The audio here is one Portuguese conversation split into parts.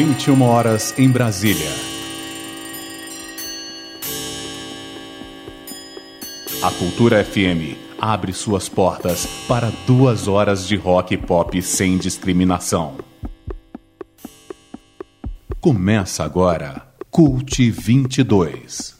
21 horas em Brasília. A Cultura FM abre suas portas para duas horas de rock e pop sem discriminação. Começa agora Cult 22.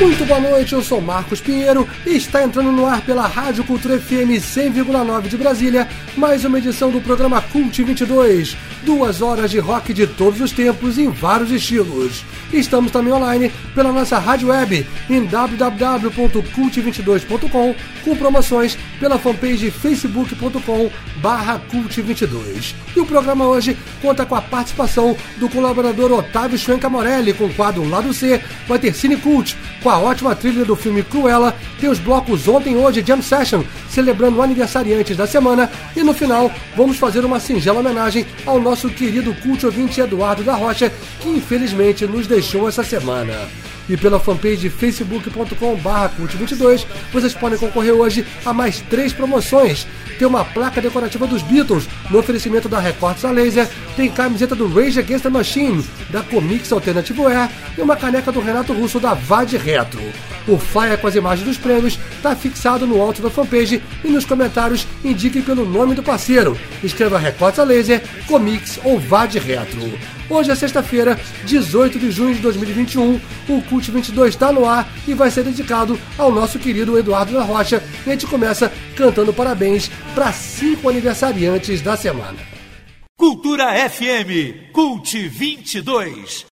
Muito boa noite, eu sou Marcos Pinheiro e está entrando no ar pela Rádio Cultura FM 100,9 de Brasília, mais uma edição do programa Cult 22. Duas horas de rock de todos os tempos em vários estilos. Estamos também online pela nossa rádio web em www.cult22.com com promoções pela fanpage facebook.com barra cult22. E o programa hoje conta com a participação do colaborador Otávio Schwenka Morelli com o quadro Lado C, vai ter Cine Cult, com a ótima trilha do filme Cruella, tem os blocos Ontem Hoje Jam Session, celebrando aniversariantes da semana, e no final vamos fazer uma singela homenagem ao nosso querido cult ouvinte Eduardo da Rocha, que infelizmente nos deixou essa semana e pela fanpage facebook.com cult22 vocês podem concorrer hoje a mais três promoções. Tem uma placa decorativa dos Beatles no oferecimento da Recortes a Laser, tem camiseta do Rage Against the Machine, da Comics Alternativo Air e uma caneca do Renato Russo da Vade Retro. O flyer com as imagens dos prêmios está fixado no alto da fanpage e nos comentários indique pelo nome do parceiro. Escreva Recortes a Laser, Comics ou Vade Retro. Hoje é sexta-feira, 18 de junho de 2021. O Cult 22 está no ar e vai ser dedicado ao nosso querido Eduardo da Rocha. E a gente começa cantando parabéns para cinco aniversariantes da semana. Cultura FM, Cult 22.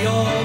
Dios.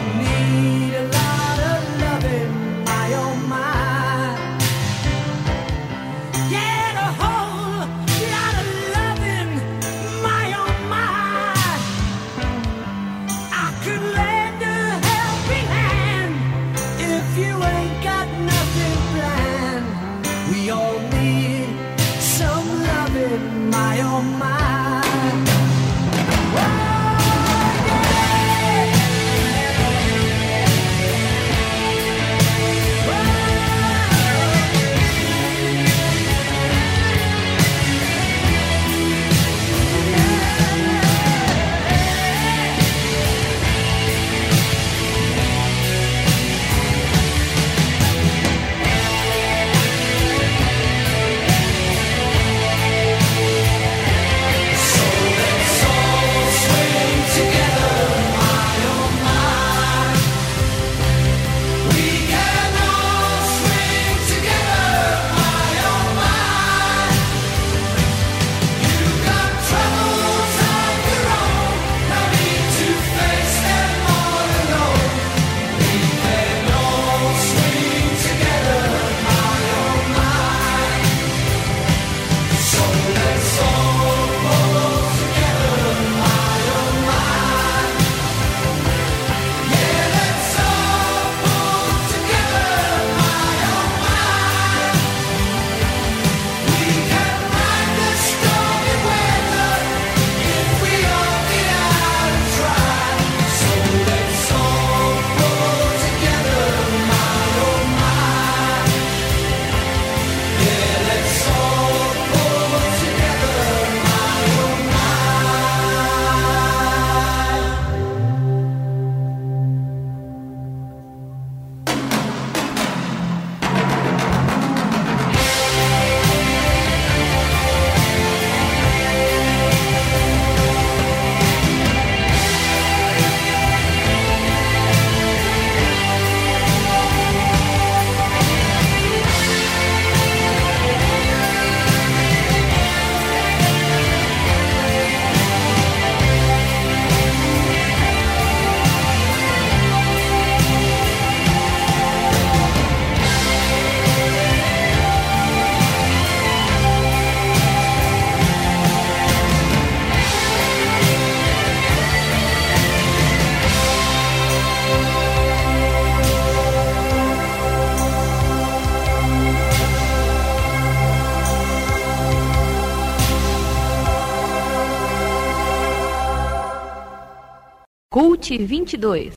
2022.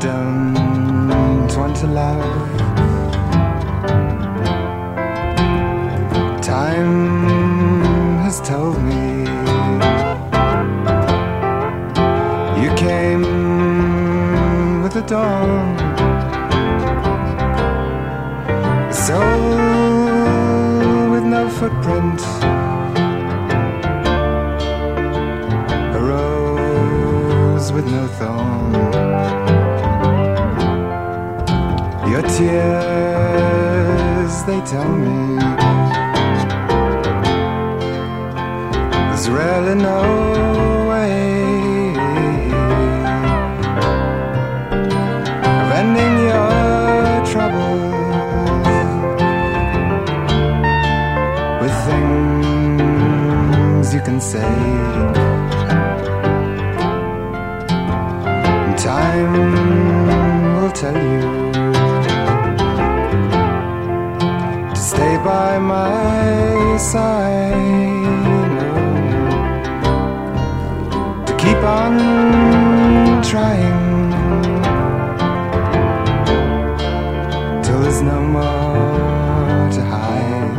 don't want to love. Time has told me you came with the dawn. So with no footprint. A rose with no thorn. tears, they tell me. There's really no side to keep on trying till there's no more to hide.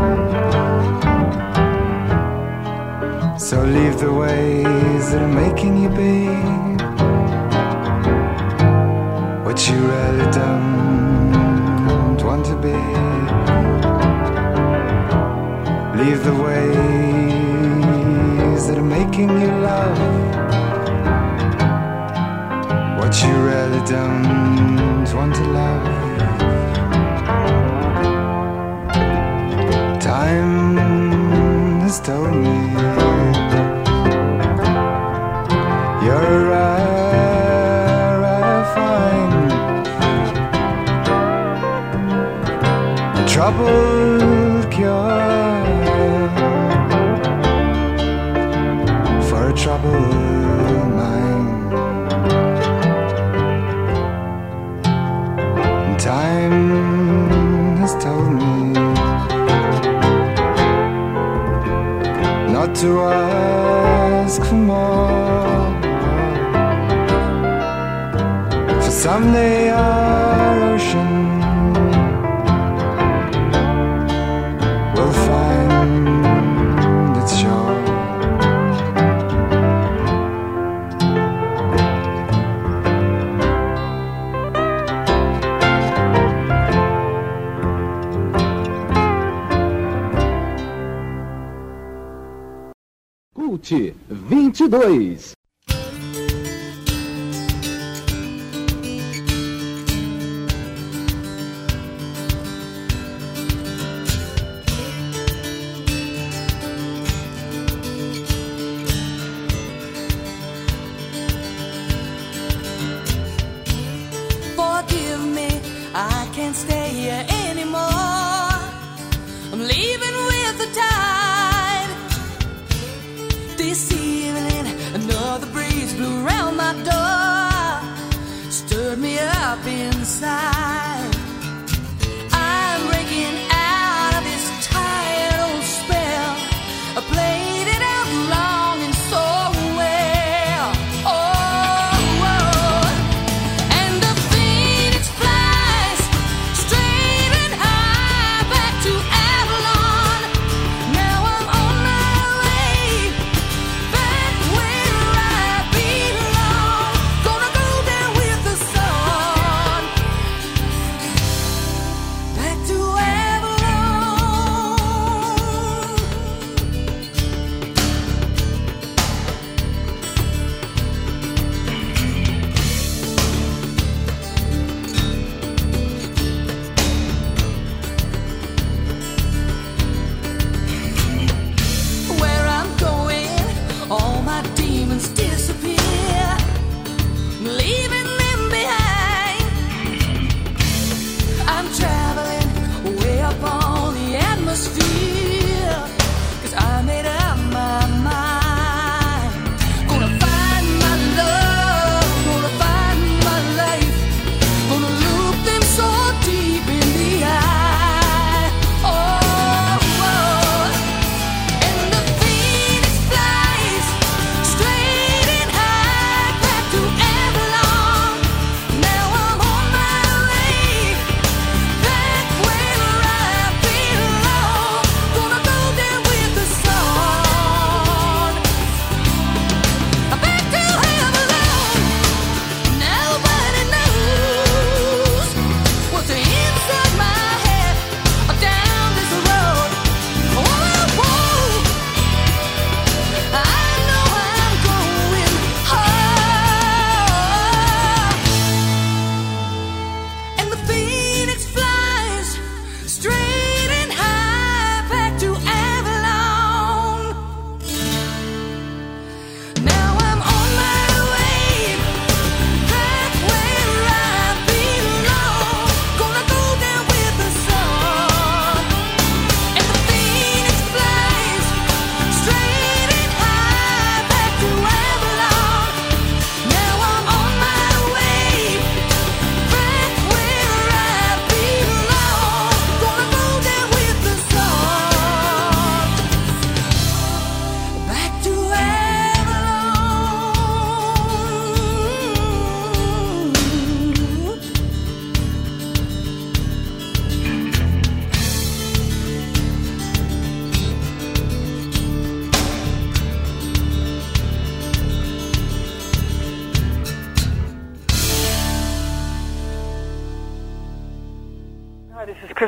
So leave the ways that are making you be what you really don't. making you love what you really don't want to love. Someday our ocean will find its shore. Cult 22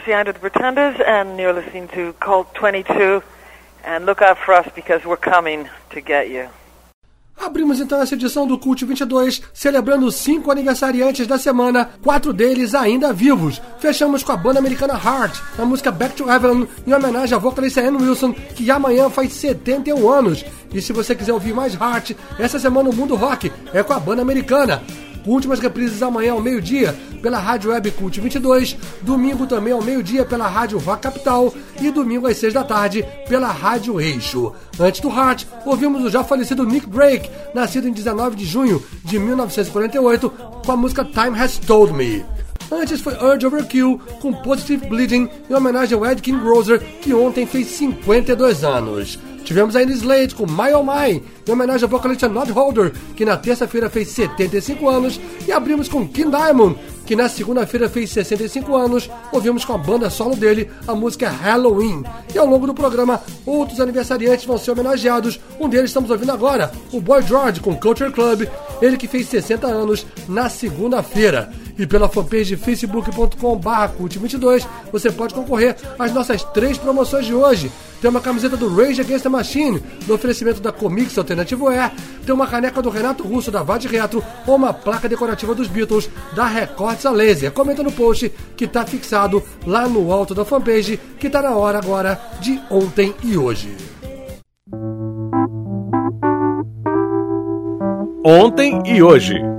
The Pretenders, and you're listening to Cult 22. And look out for us because we're coming to get you. Abrimos então essa edição do Cult 22, celebrando cinco aniversariantes da semana, quatro deles ainda vivos. Fechamos com a banda americana Heart, a música Back to Heaven, em homenagem à vocalista Anne Wilson, que amanhã faz 71 anos. E se você quiser ouvir mais Heart, essa semana o Mundo Rock é com a banda americana. Últimas reprises amanhã ao meio-dia pela Rádio Web Cult 22, domingo também ao meio-dia pela Rádio Rock Capital e domingo às 6 da tarde pela Rádio Eixo. Antes do Heart, ouvimos o já falecido Nick Drake, nascido em 19 de junho de 1948, com a música Time Has Told Me. Antes foi Urge Overkill com Positive Bleeding em homenagem ao Ed King Groser, que ontem fez 52 anos. Tivemos a Slade com My Oh My, em homenagem ao vocalista Nod Holder, que na terça-feira fez 75 anos, e abrimos com King Diamond, que na segunda-feira fez 65 anos, ouvimos com a banda solo dele a música Halloween. E ao longo do programa, outros aniversariantes vão ser homenageados. Um deles estamos ouvindo agora, o Boy George com Culture Club, ele que fez 60 anos na segunda-feira. E pela fanpage facebook.com/cult22 você pode concorrer às nossas três promoções de hoje. Tem uma camiseta do Rage Against the Machine, no oferecimento da Comics Alternativo Air. Tem uma caneca do Renato Russo, da Vade Retro, ou uma placa decorativa dos Beatles, da Records a Laser. Comenta no post que está fixado lá no alto da fanpage, que está na hora agora de ontem e hoje. Ontem e hoje.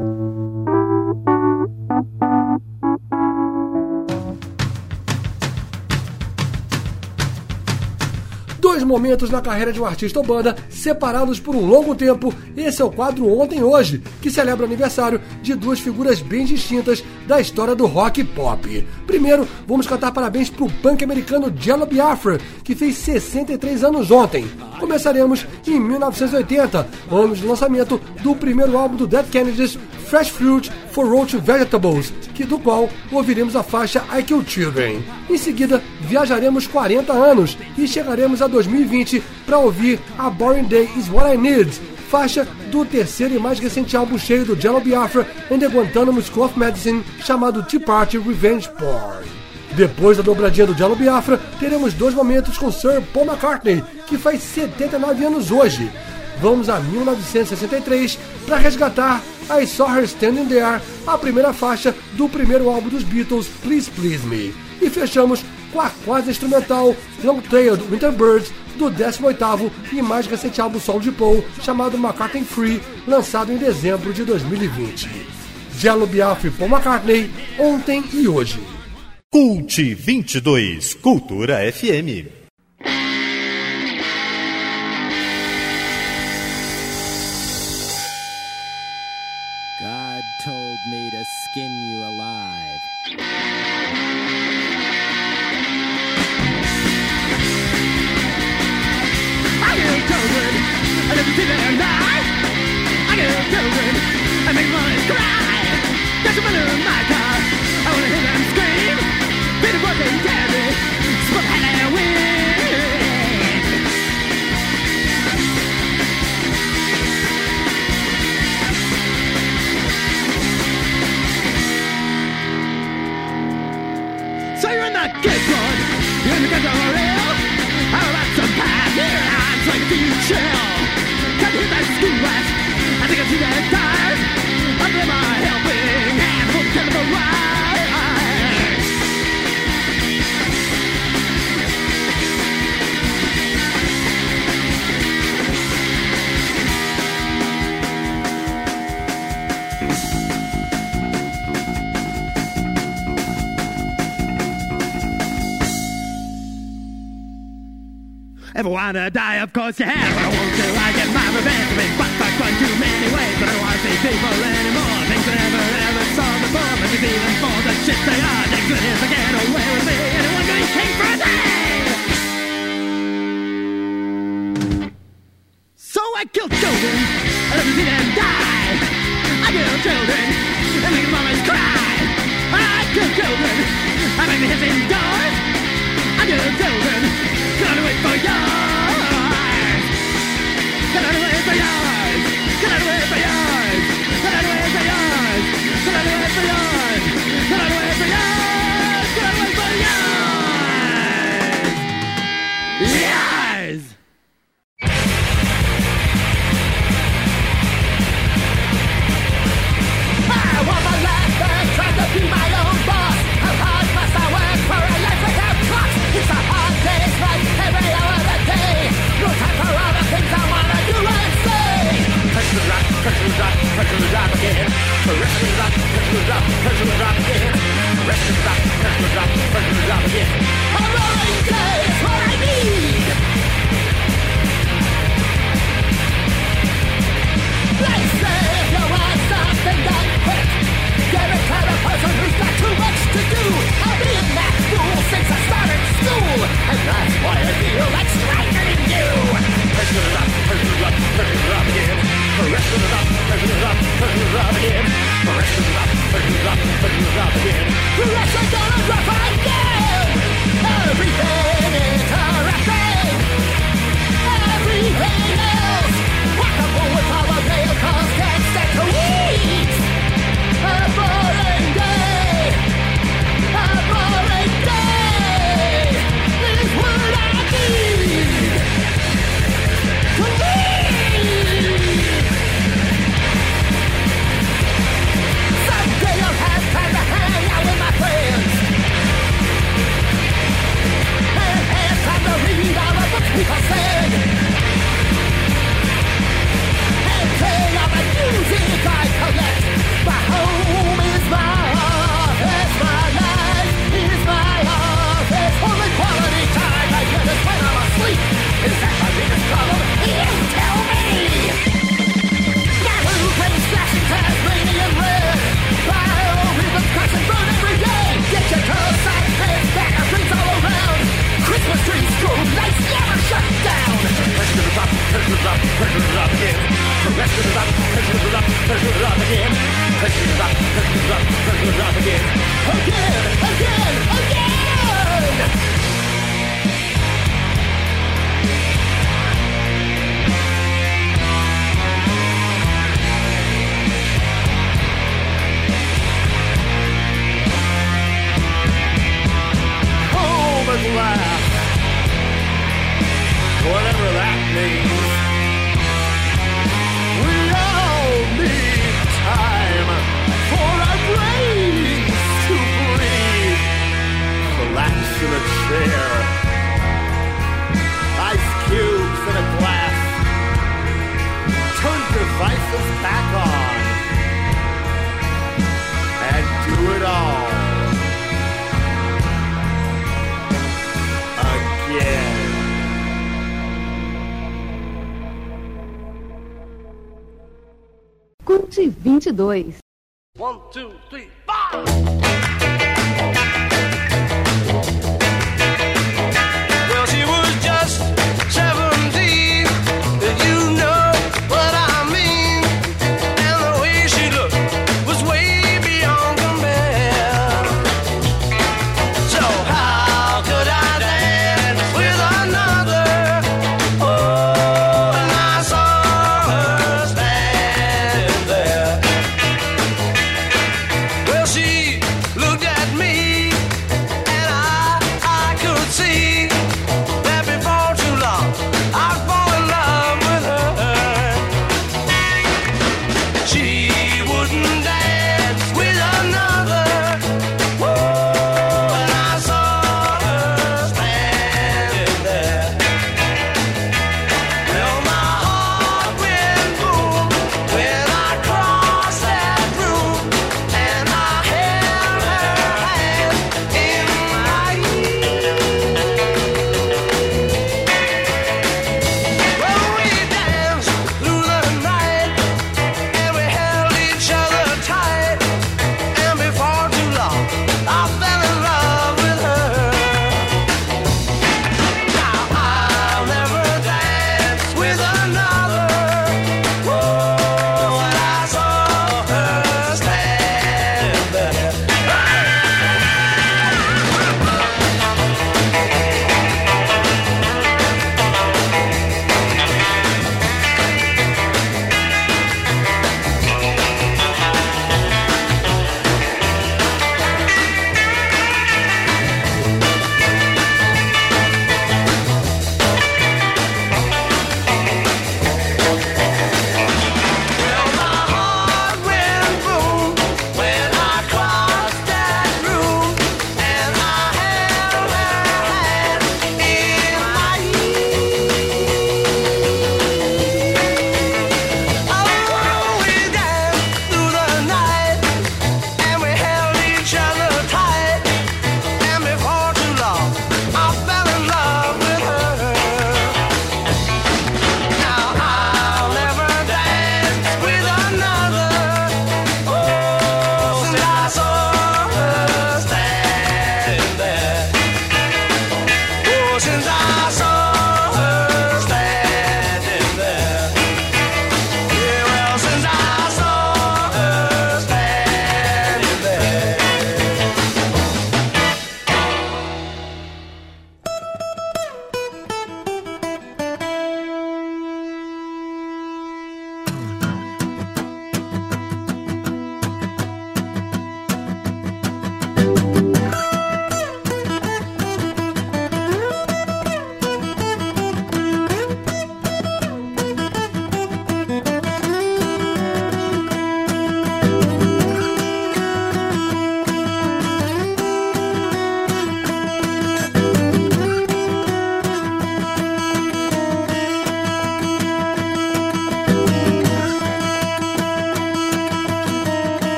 Momentos na carreira de um artista ou banda separados por um longo tempo. Esse é o quadro Ontem Hoje, que celebra o aniversário de duas figuras bem distintas da história do rock pop. Primeiro, vamos cantar parabéns pro punk americano Jello Biafra, que fez 63 anos ontem. Começaremos em 1980, ano de lançamento do primeiro álbum do Dead Kennedys, Fresh Fruit for Roach Vegetables, que, do qual ouviremos a faixa I Kill Children. Em seguida, viajaremos 40 anos e chegaremos a 2020 para ouvir A Boring Day Is What I Need, faixa do terceiro e mais recente álbum cheio do Jello Biafra and the Guantanamo School of Medicine, chamado Tea Party Revenge Porn. Depois da dobradinha do Jello Biafra, teremos dois momentos com Sir Paul McCartney, que faz 79 anos hoje. Vamos a 1963 para resgatar I Saw Her Standing There, a primeira faixa do primeiro álbum dos Beatles, Please Please Me. E fechamos com a quase instrumental Long Tailed Winter Birds, do 18º e mais recente álbum solo de Paul, chamado McCartney Free, lançado em dezembro de 2020. Jello Biafra e Paul McCartney, ontem e hoje. Cult 22 Cultura FM. Of course you have. I won't till I get my revenge. I've been fucked, fucked, fucked too many ways. But I don't wanna see people anymore. Things I never ever saw before. But you see them for the shit they are. Things that if I get away with me. Anyone gonna king for a day? So I kill children. I never see them die. I kill children. And make mamas cry. I kill children. I make the hits indoors. I kill children. I wait for yours? retallar, que retallar.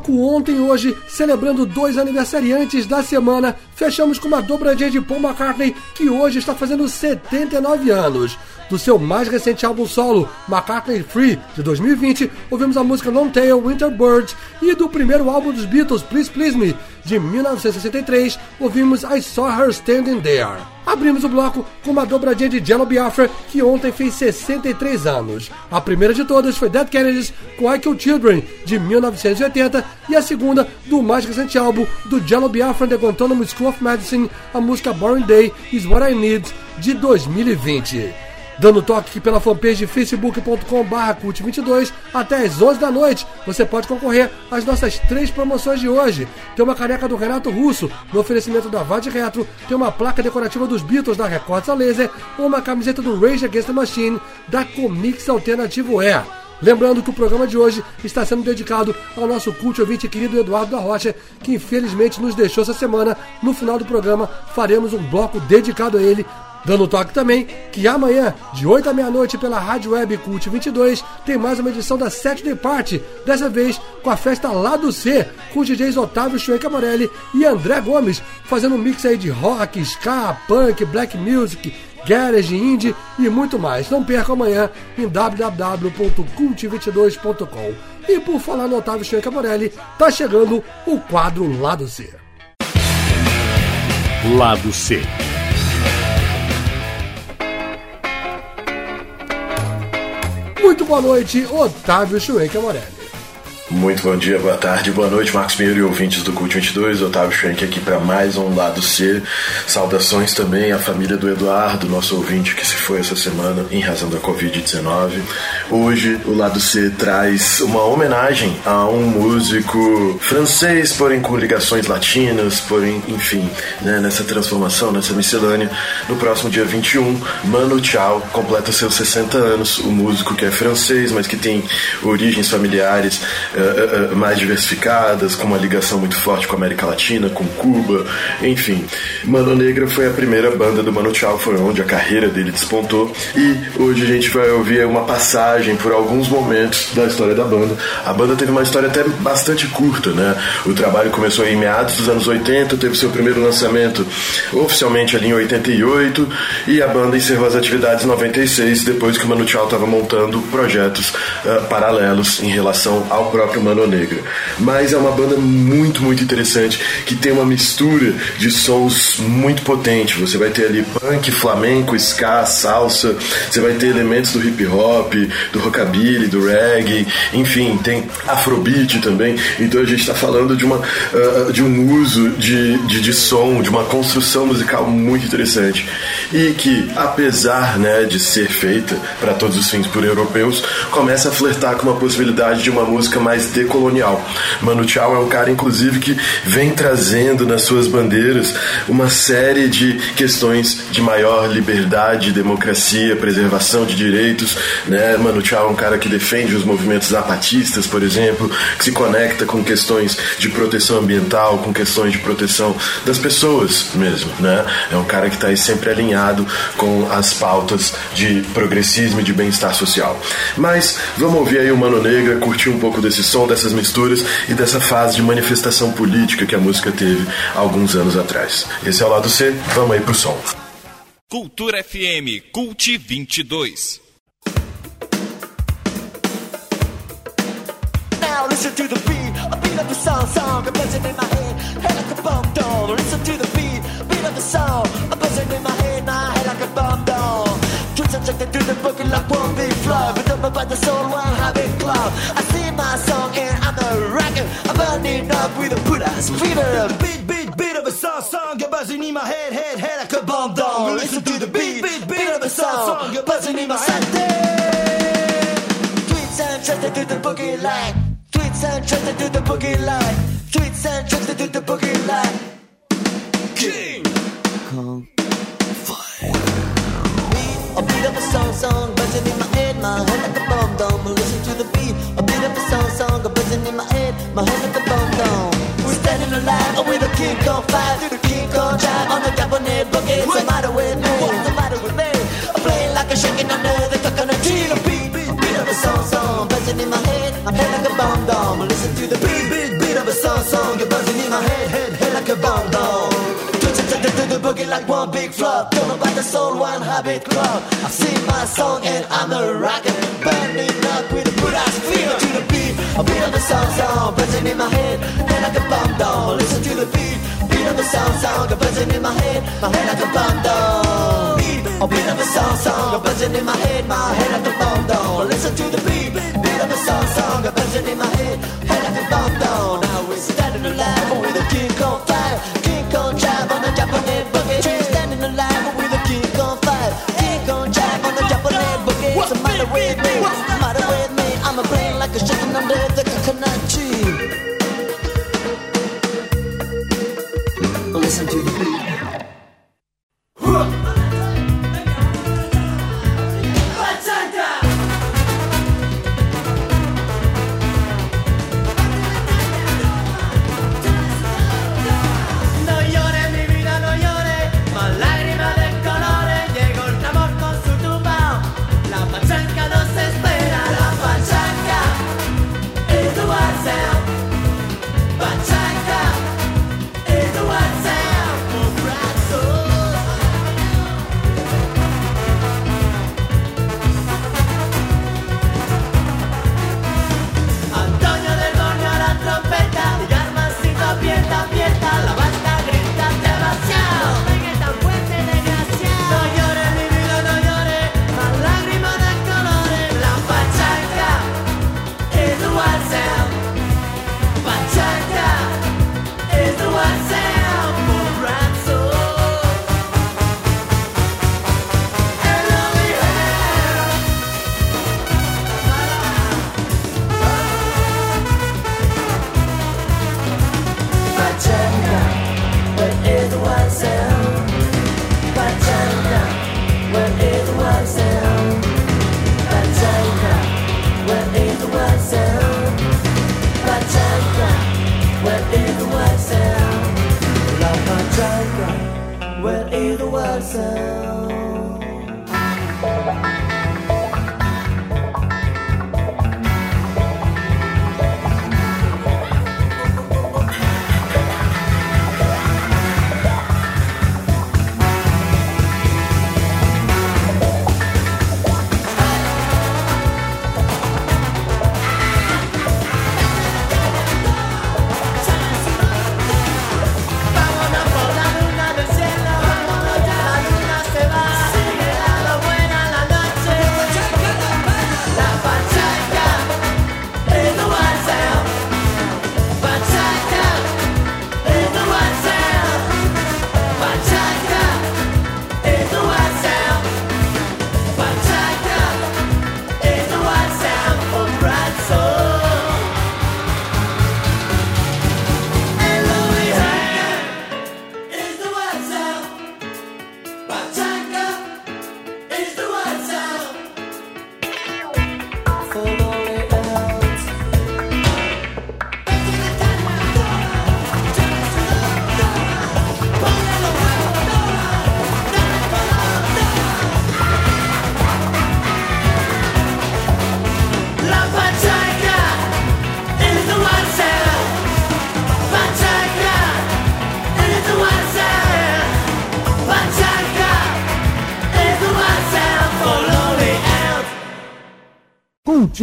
Bloco ontem e hoje, celebrando dois aniversariantes da semana. Fechamos com uma dobradinha de Paul McCartney, que hoje está fazendo 79 anos. Do seu mais recente álbum solo, McCartney Free, de 2020, ouvimos a música Long Tail Winter Bird. E do primeiro álbum dos Beatles, Please Please Me, de 1963, ouvimos I Saw Her Standing There. Abrimos o bloco com uma dobradinha de Jello Biafra, que ontem fez 63 anos. A primeira de todas foi Dead Kennedys com I Kill Children, de 1980, e a segunda do mais recente álbum do Jello Biafra the Guantanamo School of a música Boring Day Is What I Need, de 2020 dando toque pela fanpage facebook.com.br cult22 até às 11 da noite. Você pode concorrer às nossas três promoções de hoje. Tem uma caneca do Renato Russo, no oferecimento da Vade Retro, tem uma placa decorativa dos Beatles da Records a Laser, ou uma camiseta do Rage Against the Machine da Comics Alternativo Air. Lembrando que o programa de hoje está sendo dedicado ao nosso culto ouvinte querido Eduardo da Rocha, que infelizmente nos deixou essa semana. No final do programa faremos um bloco dedicado a ele, Dando toque também que amanhã, de 8 à meia-noite, pela Rádio Web Cult 22, tem mais uma edição da Saturday Party, dessa vez com a festa lá do C, com os DJs Otávio Schwenk Amorelli e André Gomes, fazendo um mix aí de rock, ska, punk, black music, garage, indie e muito mais. Não perca amanhã em www.cult22.com. E por falar no Otávio Schwenk Amorelli, tá chegando o quadro Lado C. Lado C. Muito boa noite, Otávio Schwenk Amorelli. Muito bom dia, boa tarde, boa noite, Marcos Pinheiro e ouvintes do Cult 22. Otávio Schwenk aqui para mais um Lado C. Saudações também à família do Eduardo, nosso ouvinte que se foi essa semana em razão da Covid-19. Hoje, o Lado C traz uma homenagem a um músico francês, porém com ligações latinas, porém, enfim, né, nessa transformação, nessa miscelânea. No próximo dia 21, Mano Chao completa seus 60 anos. O músico que é francês, mas que tem origens familiares uh, uh, mais diversificadas, com uma ligação muito forte com a América Latina, com Cuba, enfim. Mano Negra foi a primeira banda do Mano Chao, foi onde a carreira dele despontou. E hoje a gente vai ouvir uma passagem por alguns momentos da história da banda. A banda teve uma história até bastante curta, né? O trabalho começou em meados dos anos 80, teve seu primeiro lançamento oficialmente ali em 88 e a banda encerrou as atividades em 96, depois que o Mano Chao estava montando projetos uh, paralelos em relação ao próprio Mano Negra. Mas é uma banda muito, muito interessante que tem uma mistura de sons muito potente. Você vai ter ali punk, flamenco, ska, salsa, você vai ter elementos do hip hop, do rockabilly, do reggae, enfim, tem afrobeat também. Então a gente está falando de, uma, uh, de um uso de, de, de som, de uma construção musical muito interessante. E que, apesar né, de ser feita para todos os fins por europeus, começa a flertar com uma possibilidade de uma música mais decolonial. Manu Chao é um cara, inclusive, que vem trazendo nas suas bandeiras uma série de questões de maior liberdade, democracia, preservação de direitos. Né? Manu Chao é um cara que defende os movimentos zapatistas, por exemplo, que se conecta com questões de proteção ambiental, com questões de proteção das pessoas mesmo. Né? É um cara que está sempre alinhado com as pautas de progressismo e de bem-estar social. Mas vamos ouvir aí o Mano Negra, curtir um pouco desse som, dessas misturas e dessa fase de manifestação política que a música teve há alguns anos atrás. Esse é o lado C, vamos aí pro som. Cultura FM, Cult 22. Now listen to the beat, a beat of the song, song, a buzzing in my head, head like a bomb down. Listen to the beat, beat of the song, a buzzing in my head, my head like a bomb Twist subjected to the boogie like one big flow, but don't by the soul while having club. I sing my song and I'm a rocker, I'm burning up with a put ass fever. Beat, beat, beat of a song, song, a buzzing in my head, head, head like a bomb down. Listen to the beat, beat, beat of a song, song You're buzzing in my head. Tweets and trusted to the boogie line. Tweets and trusted to the boogie line. Tweets and trusted to the boogie line. King Kong a beat of a song song buzzing in my head, my head like a bomb dome. Listen to the beat. A beat of a song song a buzzing in my head, my head like a bomb bomb. We're standing alive oh, with a king on fire through the king on drive on the Japanese boogie. What's the matter with me? What's the matter with me? I'm playing like a shaking under the coconut tree. A beat, beat, beat of a song song buzzing in my head, my head like a bomb dome. Listen to the beat, beat, beat of a song song you're buzzing in my head, head, head like a bomb bomb. It, to the, the boogie like one big flop. Don't know about the soul, one habit club. I sing my song and I'm a rocker, burning up with a good ass feel to the beat. A beat of the song, song, buzzing in my head, head like a bomb dome. Listen to the beat, beat of a song, song, buzzing in my head, my head like a bomb. Beat, a beat of a song, song, buzzing in my head, my head like a bomb dome. Listen to the beat to the beat.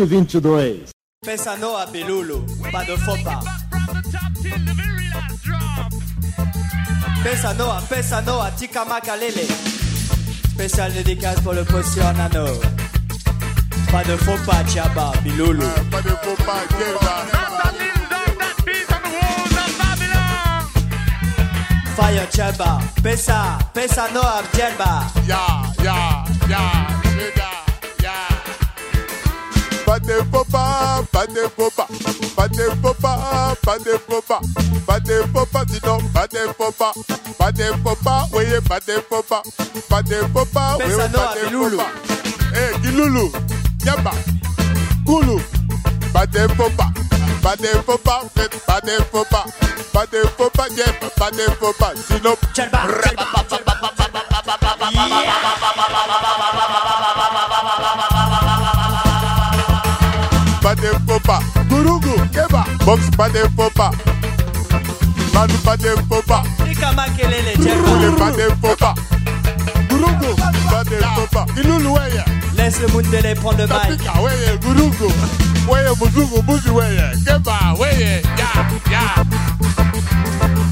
2022. Peça no apelulo, pas de faux pas. Peça noa, peça noa, tika. Spécial dédicace pour le potion nano. Pas de faux pas, Tchaba, Biloulou. Pas ah, de faux pas, Fire Cheba, Pesa, Pesa Noab Jelba. Yeah, yeah, yeah. Pas, pas de faux pas, oui, pas de faux pas, pas de faux pas, oui, Pensa no pas a de faux Bilulu. pas. Eh, Gilulu, Yamba, Kulu, pas de faux pas, pas de faux pas, faites pas de faux pas, pas de Fox Badempopa. Manu Badempopa. Nika Makelele Tchekole Badempopa. Burugo Badempopa. Iluluweya. Laisse le Mundele prendre le bail. Tapika Weye Burugo. Weye Burugo Buzi Weye. Keba Ya, ya.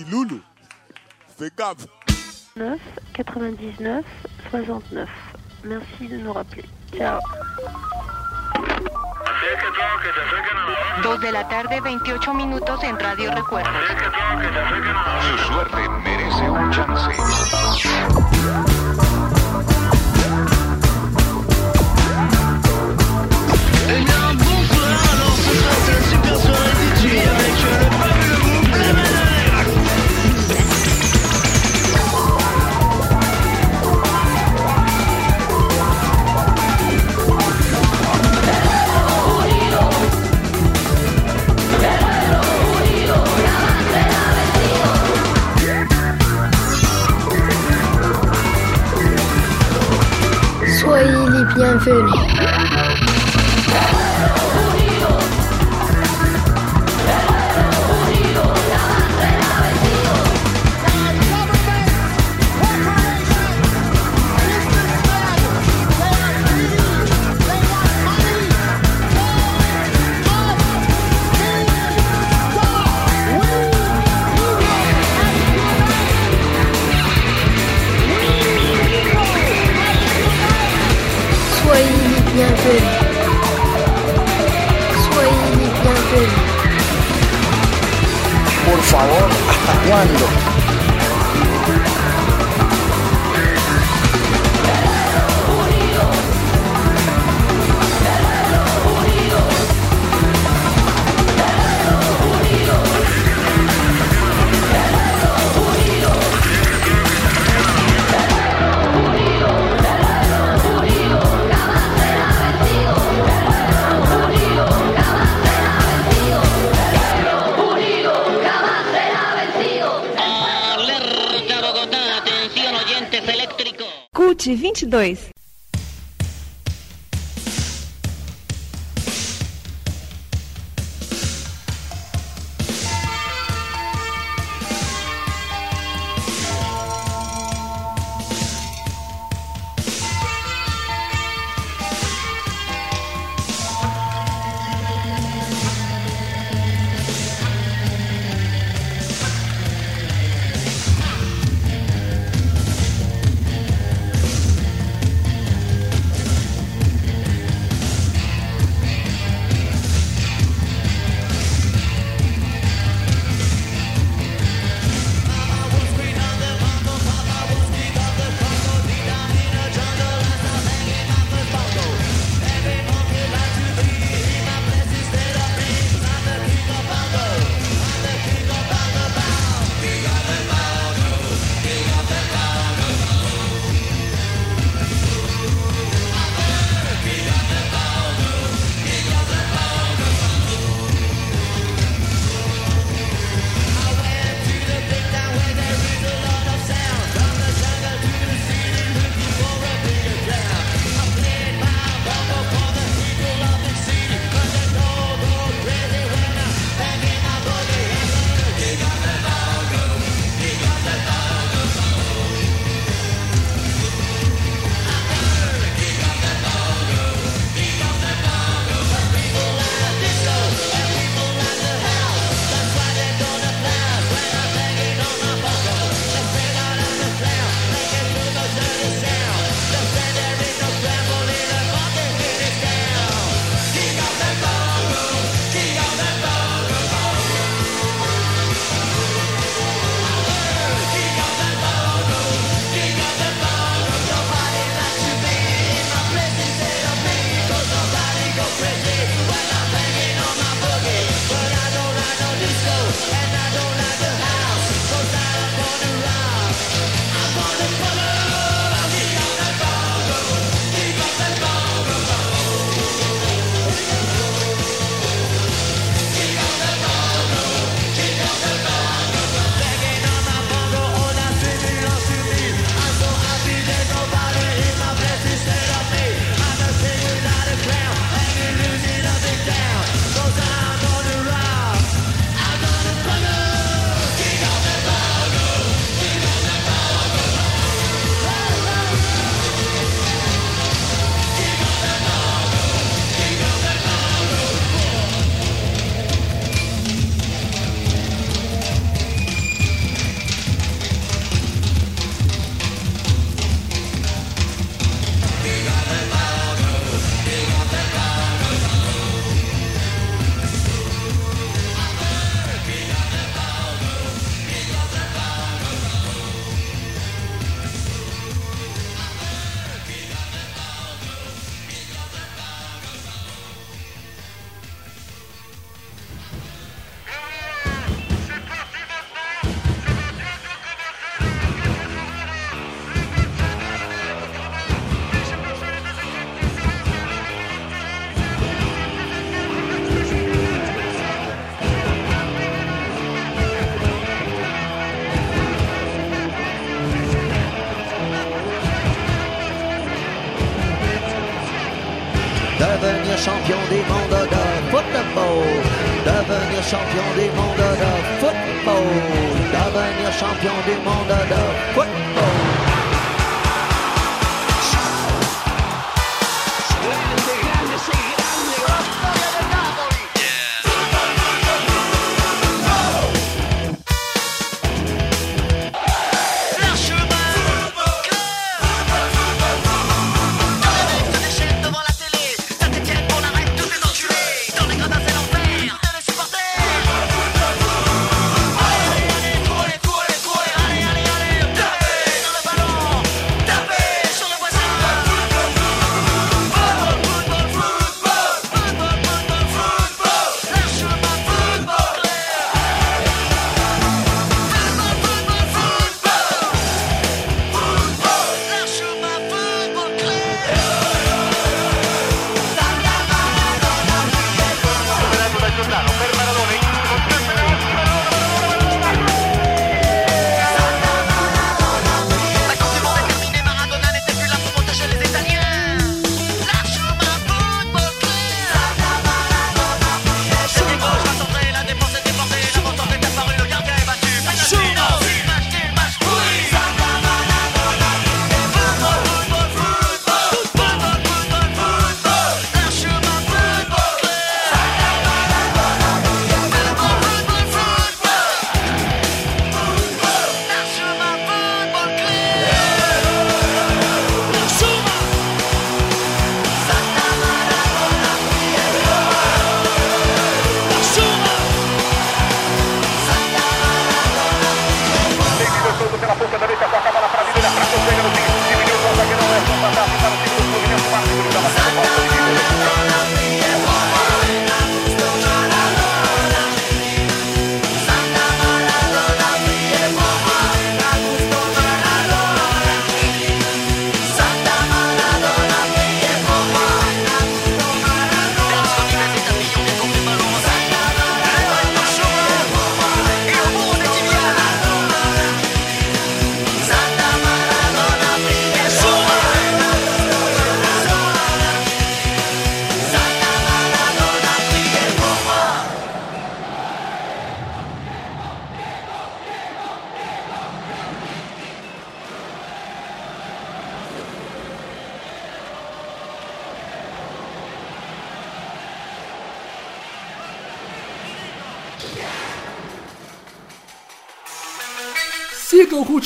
pas qu'il loulou. Fais gaffe. 9 99 69. Merci de nous rappeler. Ciao. 2 de la tarde, 28 minutos en Radio Recuerdos. Su suerte merece un chance. Alors ce soir c'est la super soirée DJ avec bienvenue Cuando. 2022. 小飘。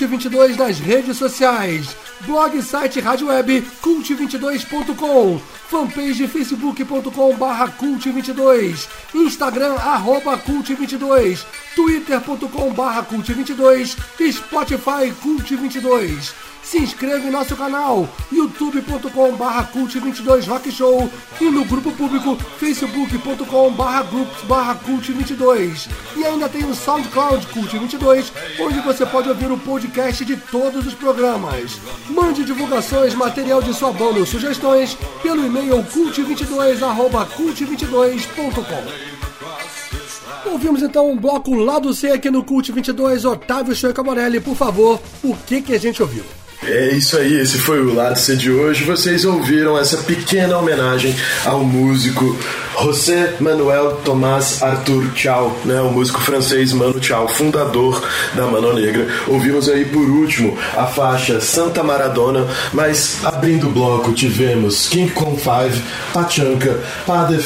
Cult22 nas redes sociais. Blog, site, rádio web, cult22.com. Fanpage facebook.com barra cult22. Instagram, arroba cult22. twitter.com barra cult22. Spotify cult22. Se inscreva em nosso canal youtube.com barra cult22 rock show e no grupo público facebook.com barra grupos barra cult22 e ainda tem o SoundCloud Cult22 onde você pode ouvir o podcast de todos os programas. Mande divulgações, material de sua banda ou sugestões pelo e-mail cult22 arroba cult22.com Ouvimos então um bloco lá do C aqui no Cult 22, Otávio Show Morelli, por favor, o que que a gente ouviu? É isso aí, esse foi o Lado C de hoje. Vocês ouviram essa pequena homenagem ao músico José Manuel Tomás Arthur Tchau, né, o músico francês Mano Tchau, fundador da Mano Negra. Ouvimos aí por último a faixa Santa Maradona, mas abrindo o bloco tivemos King Kong 5, Pachanca, Pá de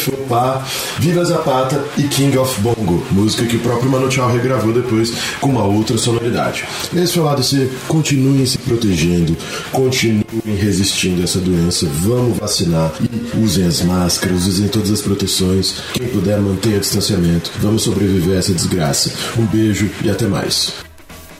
Viva Zapata e King of Bongo, música que o próprio Mano Tchau regravou depois com uma outra sonoridade. Esse foi lado continuem se protegendo, continuem resistindo a essa doença, vamos vacinar e usem as máscaras, usem todas as proteções. Quem puder, mantenha distanciamento. Vamos sobreviver a essa desgraça. Um beijo e até mais.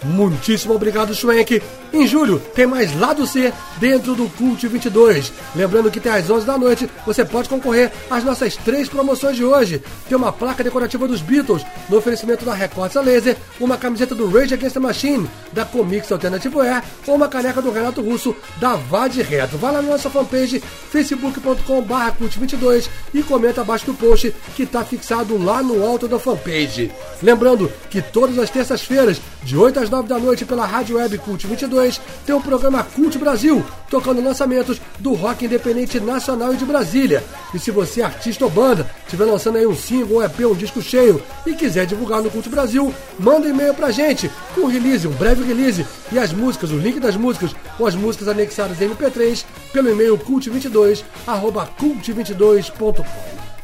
Muitíssimo obrigado, Schwenk. Em julho tem mais Lado C dentro do Cult 22. Lembrando que até às 11 da noite você pode concorrer às nossas três promoções de hoje. Tem uma placa decorativa dos Beatles no oferecimento da Records Laser, uma camiseta do Rage Against the Machine da Comics Alternative Air ou uma caneca do Renato Russo da Vade Reto. Vai lá na nossa fanpage facebook.com.br cult22 e comenta abaixo do post que está fixado lá no alto da fanpage. Lembrando que todas as terças-feiras, De 8 às 9 da noite pela Rádio Web Cult 22, tem o programa Cult Brasil, tocando lançamentos do rock independente nacional e de Brasília. E se você é artista ou banda, estiver lançando aí um single, um EP, um disco cheio e quiser divulgar no Cult Brasil, manda um e-mail pra gente com um release, um breve release e as músicas, o link das músicas ou as músicas anexadas em MP3 pelo e-mail cult22 arroba cult22.com.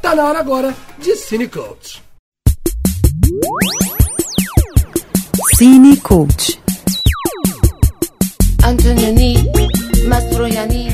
Tá na hora agora de Cine Cult. Cine Cult. Antonioni, Mastroianni.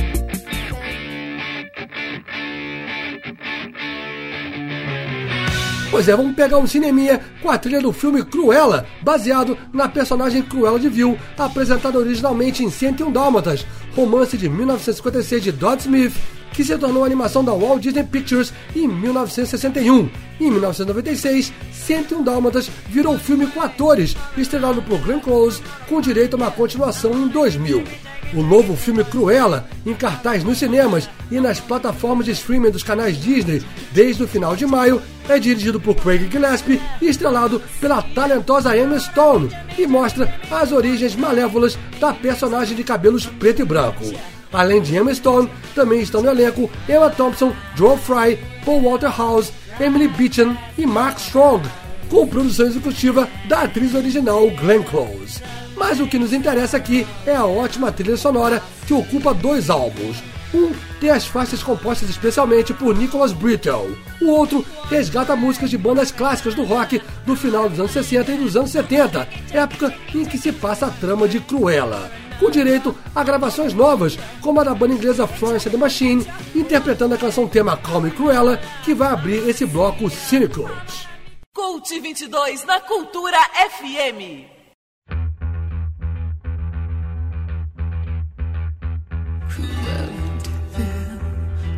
Pois é, vamos pegar um cineminha com a trilha do filme Cruella, baseado na personagem Cruella de Vil, apresentada originalmente em 101 Dálmatas, romance de 1956 de Dodd Smith, que se tornou animação da Walt Disney Pictures em 1961. Em 1996, 101 Dálmatas virou filme com atores, estrelado por Glenn Close, com direito a uma continuação em 2000. O novo filme Cruella, em cartaz nos cinemas e nas plataformas de streaming dos canais Disney desde o final de maio, é dirigido por Craig Gillespie e estrelado pela talentosa Emma Stone e mostra as origens malévolas da personagem de cabelos preto e branco. Além de Emma Stone, também estão no elenco Emma Thompson, Joe Fry, Paul Walter House, Emily Beecham e Mark Strong, com produção executiva da atriz original Glenn Close. Mas o que nos interessa aqui é a ótima trilha sonora que ocupa dois álbuns. Um tem as faixas compostas especialmente por Nicholas Brittle. O outro resgata músicas de bandas clássicas do rock do final dos anos 60 e dos anos 70, época em que se passa a trama de Cruella. Com direito a gravações novas, como a da banda inglesa Florence and the Machine, interpretando a canção tema Calm Me Cruella, que vai abrir esse bloco Cynicals. Cult 22 na Cultura FM.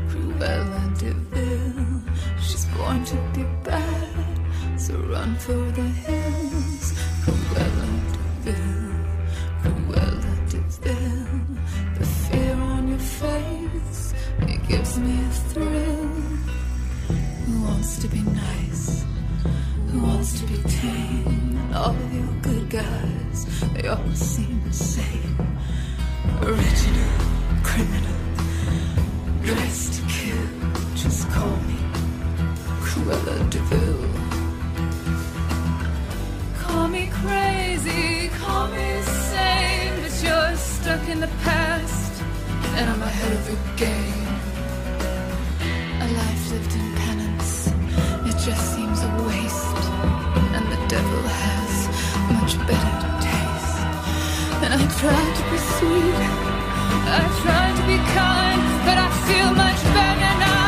Cruella de Vil. She's born to be bad, so run for the hills. Gives me a thrill. Who wants to be nice? Who wants to be tame? All of you good guys, they all seem the same. Original, criminal, dressed to kill. Just call me Cruella de Vil. Call me crazy, call me sane, but you're stuck in the past, and I'm ahead of the game. It just seems a waste, and the devil has much better taste. And I try to be sweet, I try to be kind, but I feel much better now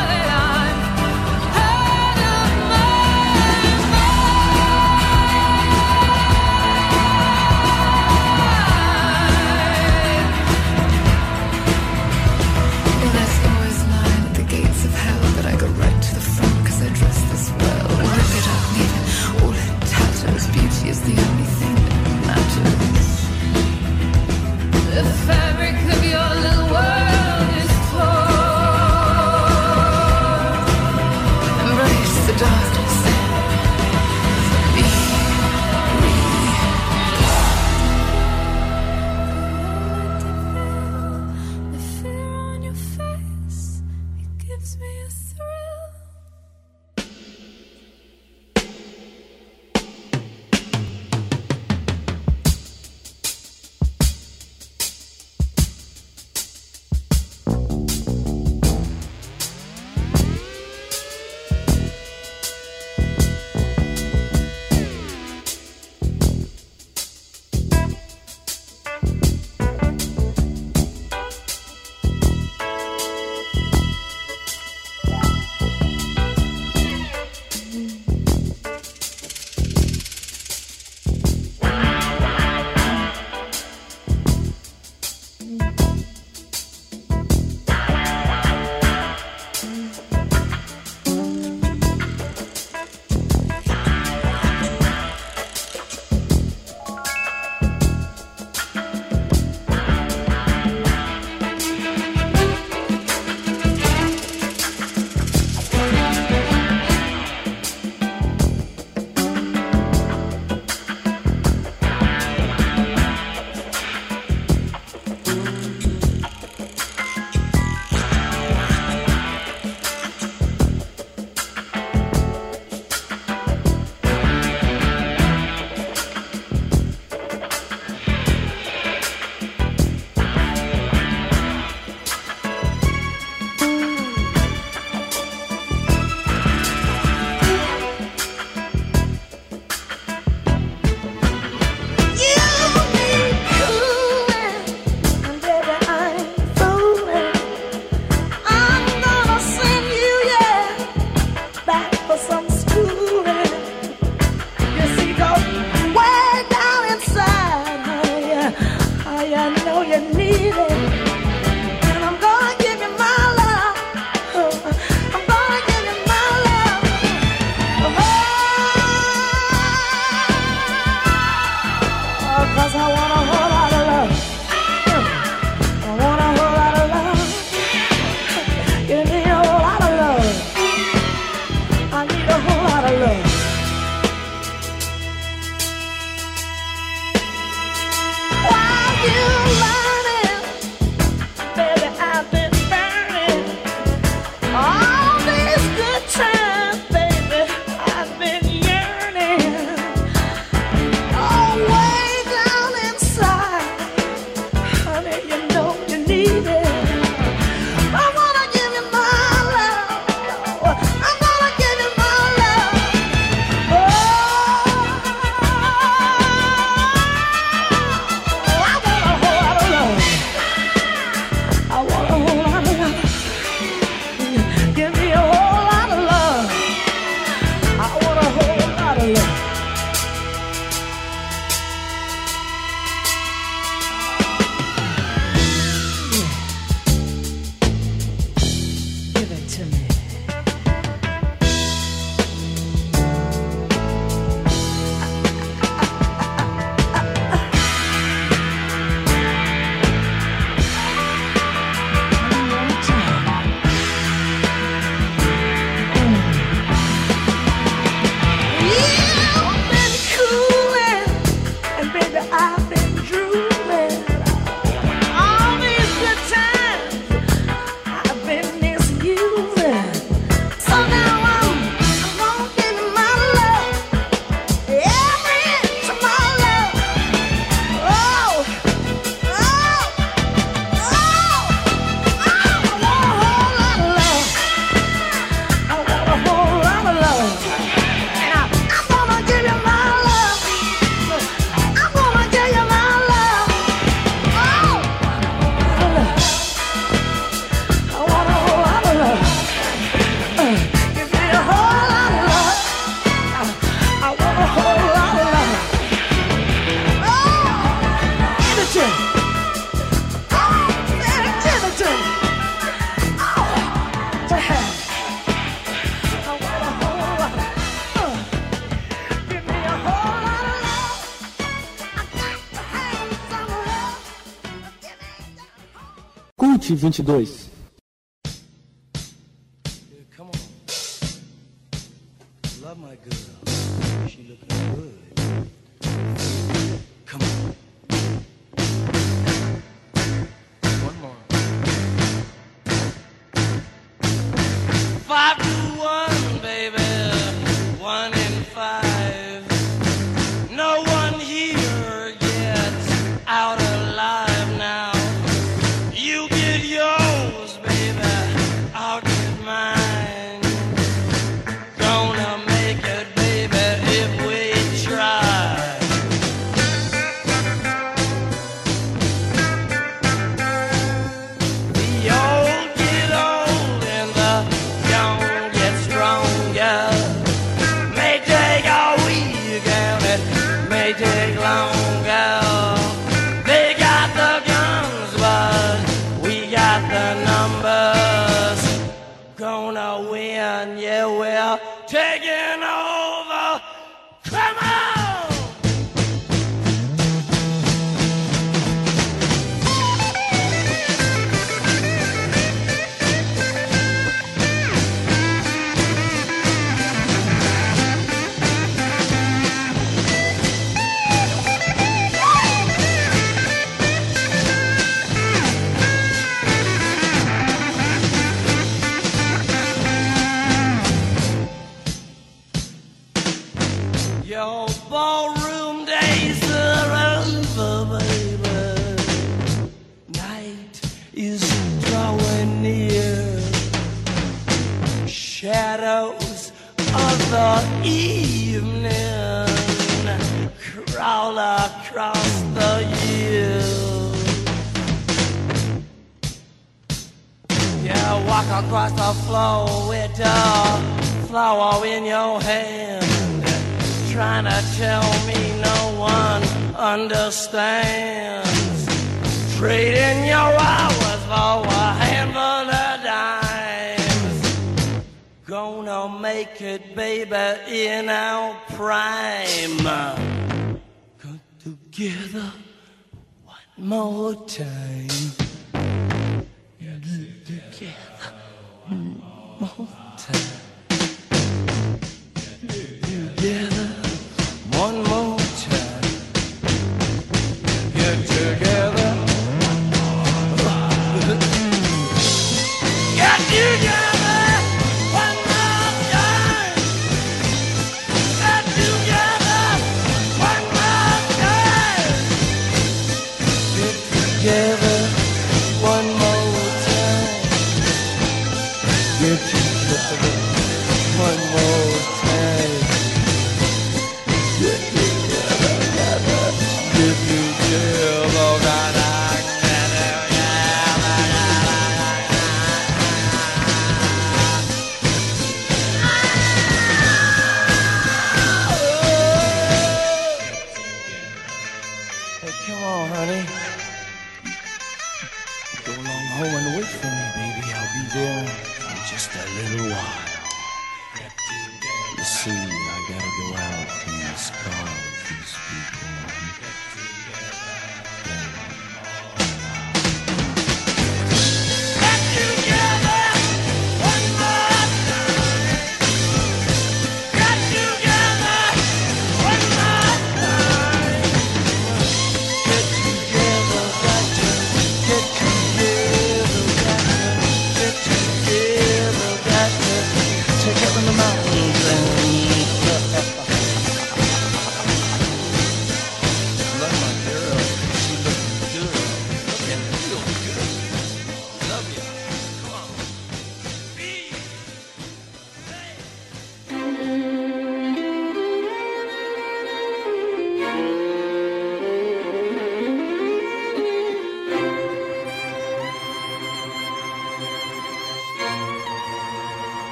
2022.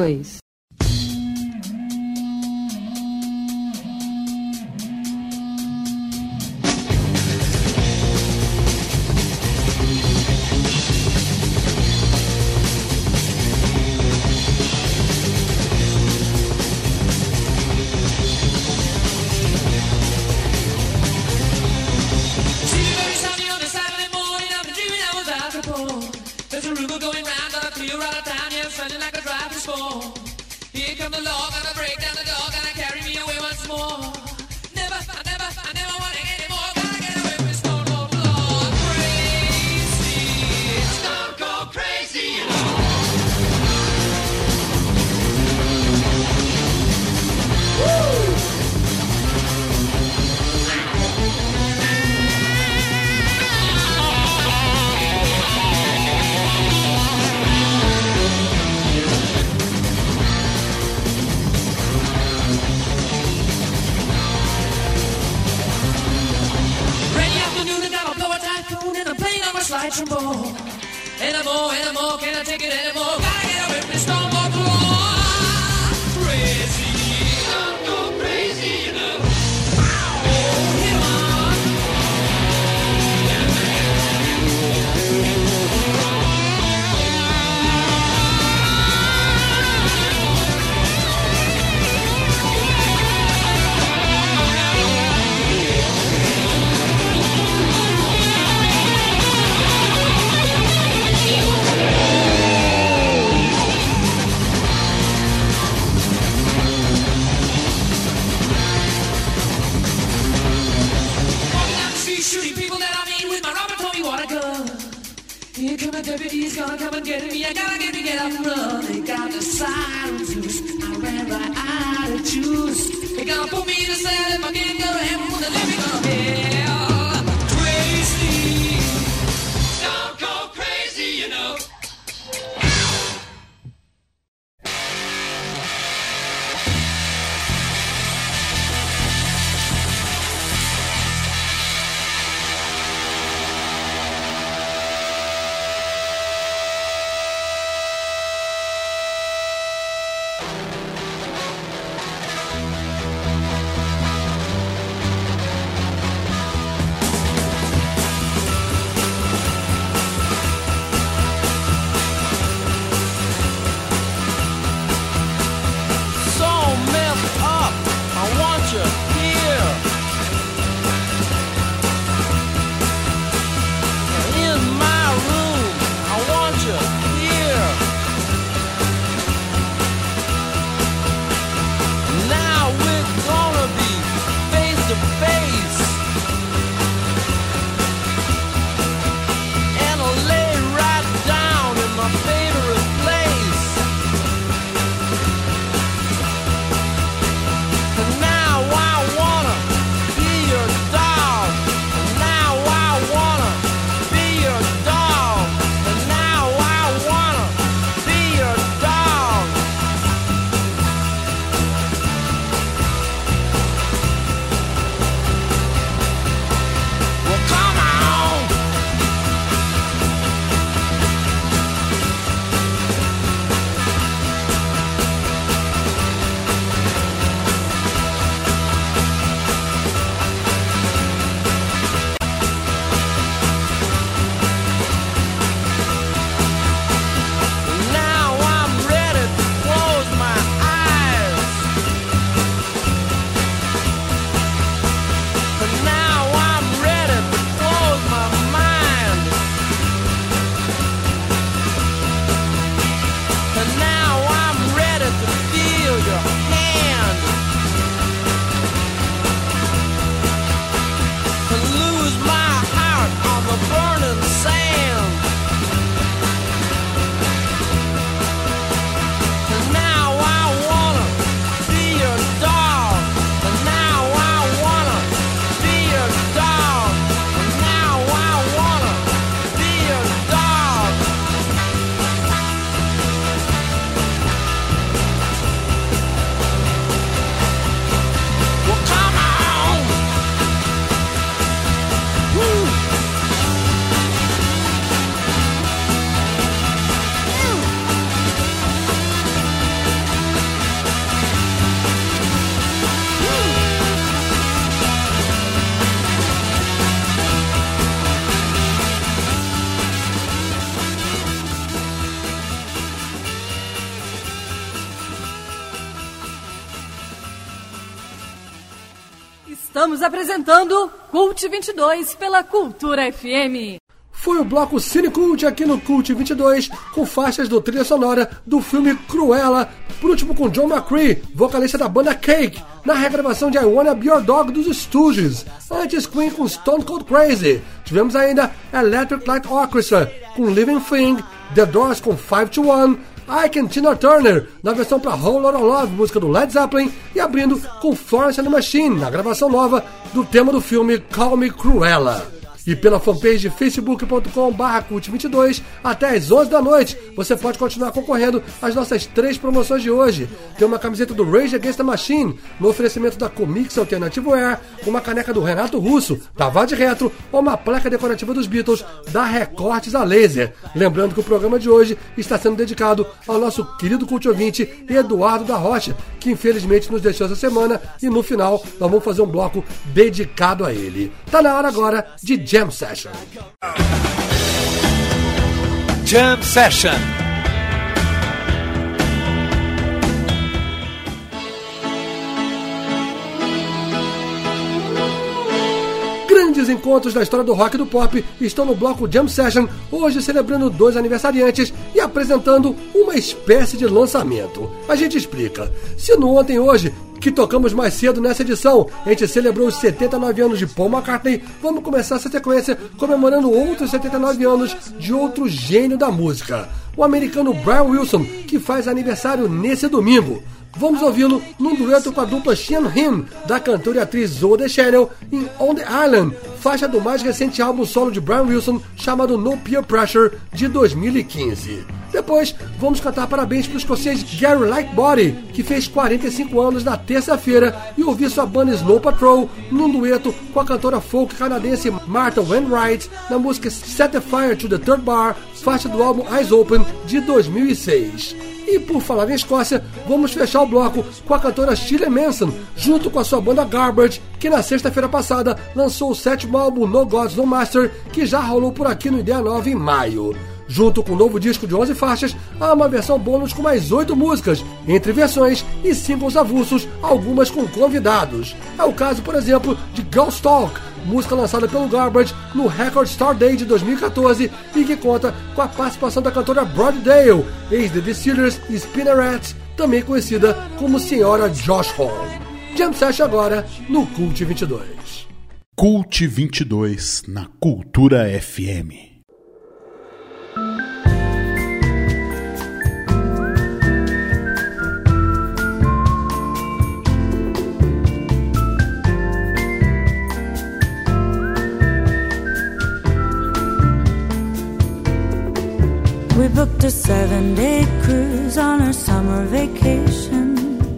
22. Estamos apresentando Cult 22 pela Cultura FM. Foi o bloco Cine Cult aqui no Cult 22, com faixas do trilha sonora do filme Cruella, por último com John McCree, vocalista da banda Cake, na regravação de I Wanna Be Your Dog dos Stooges, antes Queen com Stone Cold Crazy. Tivemos ainda Electric Light Orchestra com Living Thing, The Doors com 5 to 1, Ike and Tina Turner, na versão para Whole Lotta Love, música do Led Zeppelin, e abrindo com Florence and the Machine, na gravação nova do tema do filme Call Me Cruella. E pela fanpage facebook.com barra cult22 até às 11 da noite. Você pode continuar concorrendo às nossas três promoções de hoje. Tem uma camiseta do Rage Against the Machine, no oferecimento da Comix Alternativo Air, uma caneca do Renato Russo, da Vade Retro, ou uma placa decorativa dos Beatles, da Recortes a Laser. Lembrando que o programa de hoje está sendo dedicado ao nosso querido cult ouvinte Eduardo da Rocha, que infelizmente nos deixou essa semana, e no final nós vamos fazer um bloco dedicado a ele. Tá na hora agora de Jam Session. Jam Session. Grandes encontros da história do rock e do pop estão no bloco Jam Session, hoje celebrando dois aniversariantes e apresentando uma espécie de lançamento. A gente explica. Se no ontem hoje que tocamos mais cedo nessa edição. A gente celebrou os 79 anos de Paul McCartney. Vamos começar essa sequência comemorando outros 79 anos de outro gênio da música, o americano Brian Wilson, que faz aniversário nesse domingo. Vamos ouvi-lo num dueto com a dupla Sean Him, da cantora e atriz Zoe Deschanel, em On the Island, faixa do mais recente álbum solo de Brian Wilson, chamado No Peer Pressure, de 2015. Depois, vamos cantar parabéns para o escocês Gary Lightbody, que fez 45 anos na terça-feira, e ouvir sua banda Snow Patrol num dueto com a cantora folk canadense Martha Wainwright na música Set the Fire to the Third Bar, faixa do álbum Eyes Open de 2006. E por falar em Escócia, vamos fechar o bloco com a cantora Shirley Manson, junto com a sua banda Garbage, que na sexta-feira passada lançou o sétimo álbum No Gods No Master, que já rolou por aqui no Ideia Nova em maio. Junto com o um novo disco de 11 faixas, há uma versão bônus com mais 8 músicas, entre versões e singles avulsos, algumas com convidados. É o caso, por exemplo, de Ghost Talk, música lançada pelo Garbage no Record Star Day de 2014 e que conta com a participação da cantora Brody Dale, ex The Steelers e Spinnerets, também conhecida como Senhora Josh Home. Jam Session agora no Cult 22. Cult 22 na Cultura FM. Booked a seven day cruise on our summer vacation.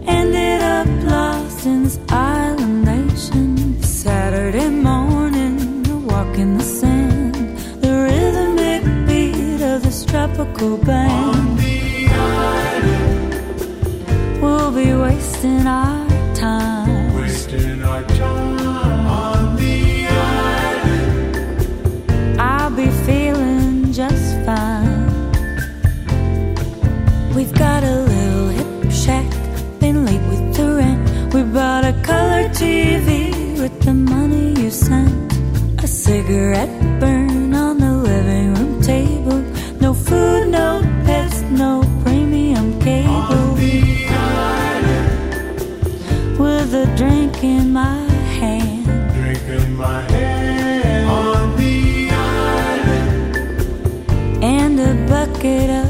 Ended up lost in this island nation. Saturday morning, a walk in the sand. The rhythmic beat of this tropical band. On the island, we'll be wasting our time. Wasting our time We've got a little hip shack, been late with the rent. We bought a color TV with the money you sent. A cigarette burn on the living room table. No food, no pets, no premium cable. With a drink in my hand. Drink in my hand. On the island. And a bucket of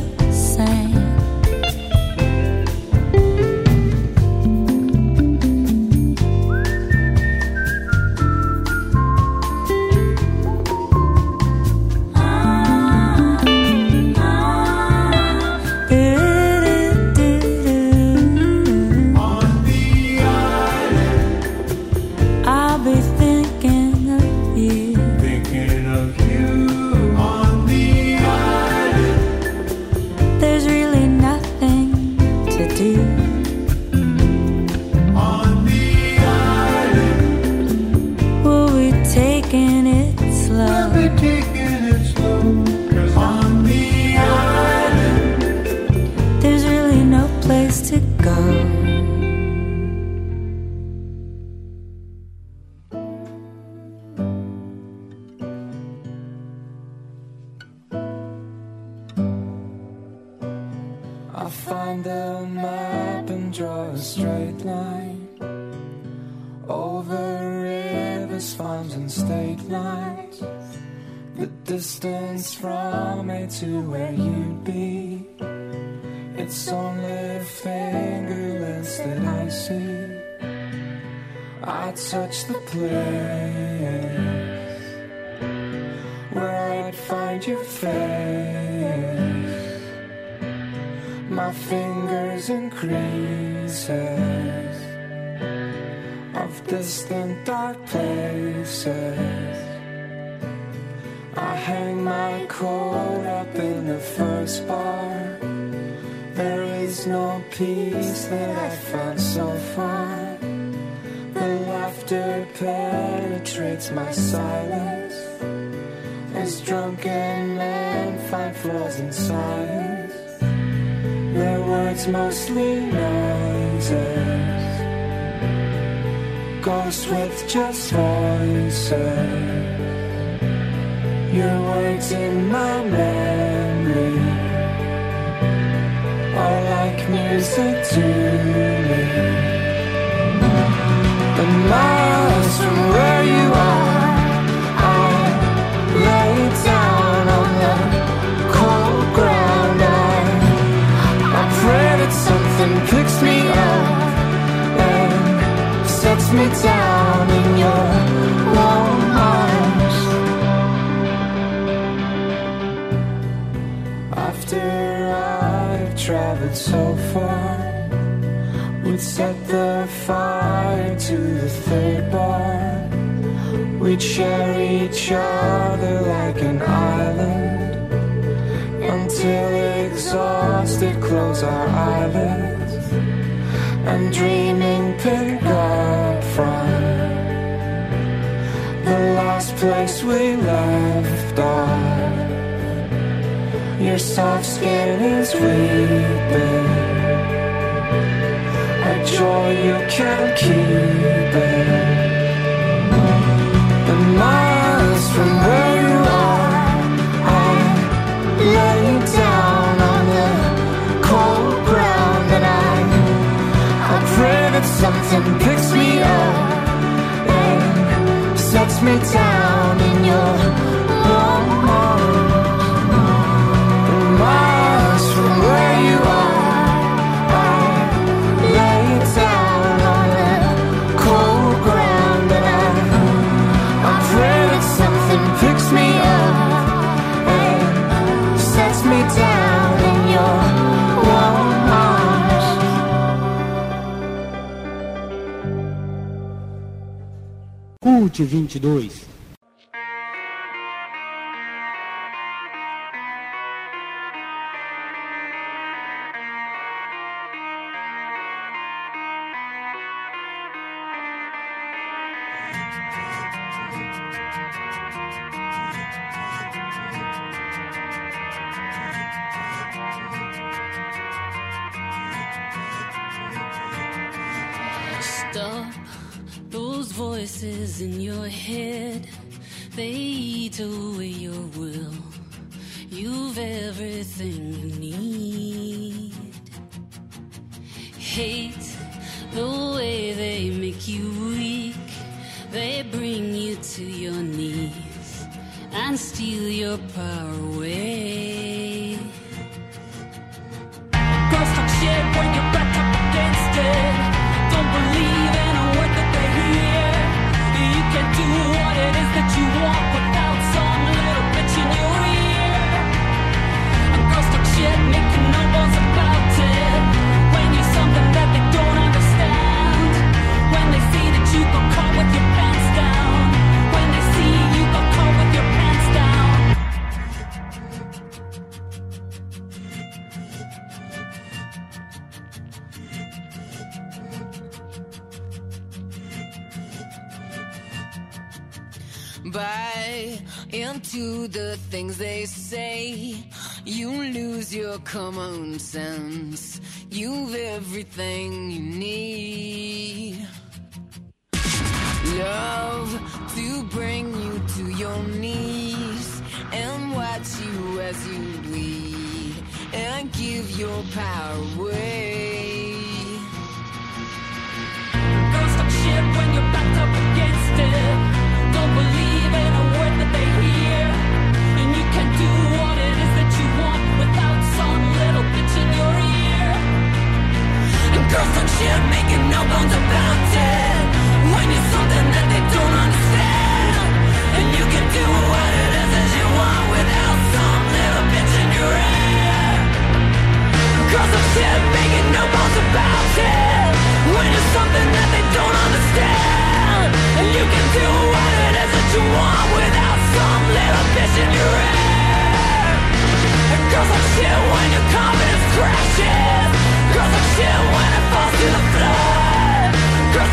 find the map and draw a straight line over rivers, farms, and state lines. The distance from me to where you'd be. It's only fingerless that I see. I'd touch the place where I'd find your face. Fingers in creases of distant dark places. I hang my coat up in the first bar. There is no peace that I've found so far. The laughter penetrates my silence. As drunken men find flaws in science. Their words mostly noises. Ghosts with just voices. Your words in my memory are like music to me. The We'd share each other like an island until exhausted, close our eyelids and dreaming pick up from the last place we left off. Your soft skin is weeping. A joy you can't keep it. From where you are, I lay down on the cold ground and I, I pray that something picks me up and sets me down in your warm. Miles from where you are, Cult 22. Eat away your will. You've everything you need. Hate the way they make you weak. They bring you to your knees and steal your power away. Into the things they say. You lose your common sense. You've everything you need. Love to bring you to your knees and watch you as you bleed and give your power away. Talk shit making no bones about it. when it's something that they don't understand. And you can do what it is you want without some let bitch in your head. Cuz I'm saying making no bones about it. Money something that they don't understand. And you can do what it is you want without some little bitch in your ear Girls up here when your confidence crashes. Talk shit when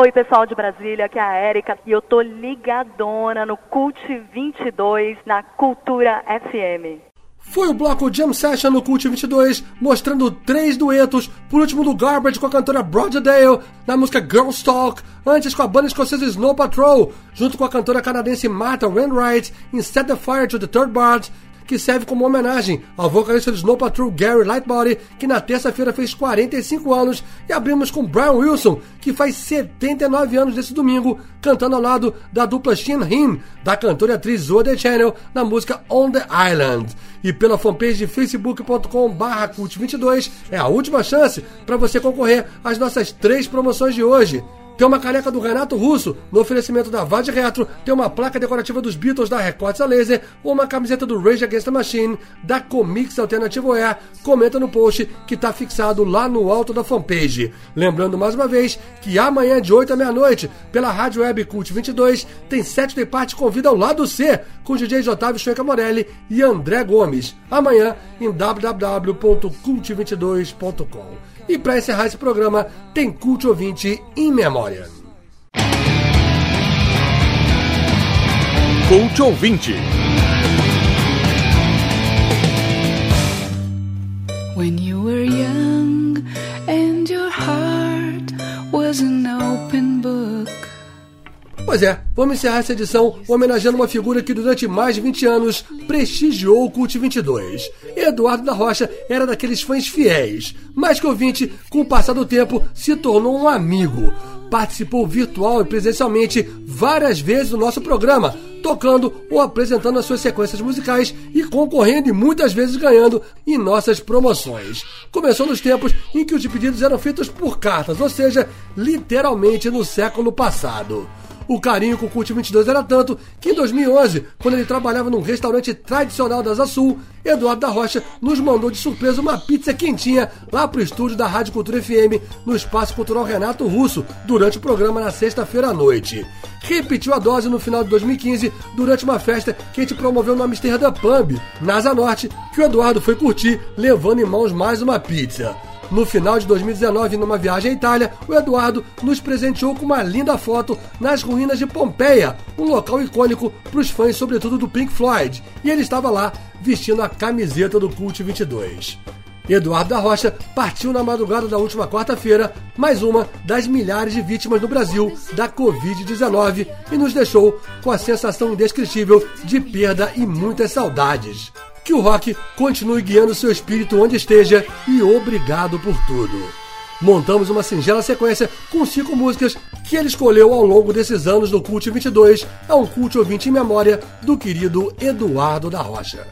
Oi, pessoal de Brasília, aqui é a Érica e eu tô ligadona no Cult 22 na Cultura FM. Foi o bloco Jam Session no Cult 22, mostrando três duetos, por último do Garbage com a cantora Broaderdale, na música Girls Talk, antes com a banda escocesa Snow Patrol, junto com a cantora canadense Martha Wainwright em Set the Fire to the Third Bard, que serve como homenagem ao vocalista do Snow Patrol Gary Lightbody, que na terça-feira fez 45 anos, e abrimos com Brian Wilson, que faz 79 anos desse domingo, cantando ao lado da dupla Shin Him, da cantora e atriz Zoe The Channel, na música On the Island. E pela fanpage de facebook.com barra cult22 é a última chance para você concorrer às nossas três promoções de hoje. Tem uma caneca do Renato Russo, no oferecimento da Vade Retro, tem uma placa decorativa dos Beatles da Records a Laser, ou uma camiseta do Rage Against the Machine, da Comics Alternativo Air, comenta no post que está fixado lá no alto da fanpage. Lembrando mais uma vez que amanhã de 8 à meia-noite, pela Rádio Web Cult 22, tem Sete Day Party convida ao lado C, com DJs Otávio Chueca Morelli e André Gomes. Amanhã em www.cult22.com. E para encerrar esse programa, tem Cult Ouvinte em memória. Cult Ouvinte. When Pois é, vamos encerrar essa edição homenageando uma figura que durante mais de 20 anos prestigiou o Cult 22. Eduardo da Rocha era daqueles fãs fiéis, mas que ouvinte, com o passar do tempo, se tornou um amigo. Participou virtual e presencialmente várias vezes do nosso programa, tocando ou apresentando as suas sequências musicais e concorrendo e muitas vezes ganhando em nossas promoções. Começou nos tempos em que os pedidos eram feitos por cartas, ou seja, literalmente no século passado. O carinho com o Cult 22 era tanto que em 2011, quando ele trabalhava num restaurante tradicional da Asa Sul, Eduardo da Rocha nos mandou de surpresa uma pizza quentinha lá pro estúdio da Rádio Cultura FM no Espaço Cultural Renato Russo durante o programa na sexta-feira à noite. Repetiu a dose no final de 2015 durante uma festa que a gente promoveu no Amsterdã Pub, na Asa Norte, que o Eduardo foi curtir levando em mãos mais uma pizza. No final de 2019, numa viagem à Itália, o Eduardo nos presenteou com uma linda foto nas ruínas de Pompeia, um local icônico para os fãs, sobretudo do Pink Floyd, e ele estava lá vestindo a camiseta do Cult 22. Eduardo da Rocha partiu na madrugada da última quarta-feira, mais uma das milhares de vítimas no Brasil da Covid-19 e nos deixou com a sensação indescritível de perda e muitas saudades. Que o rock continue guiando seu espírito onde esteja e obrigado por tudo. Montamos uma singela sequência com cinco músicas que ele escolheu ao longo desses anos do Cult 22, é um culto ouvinte em memória do querido Eduardo da Rocha.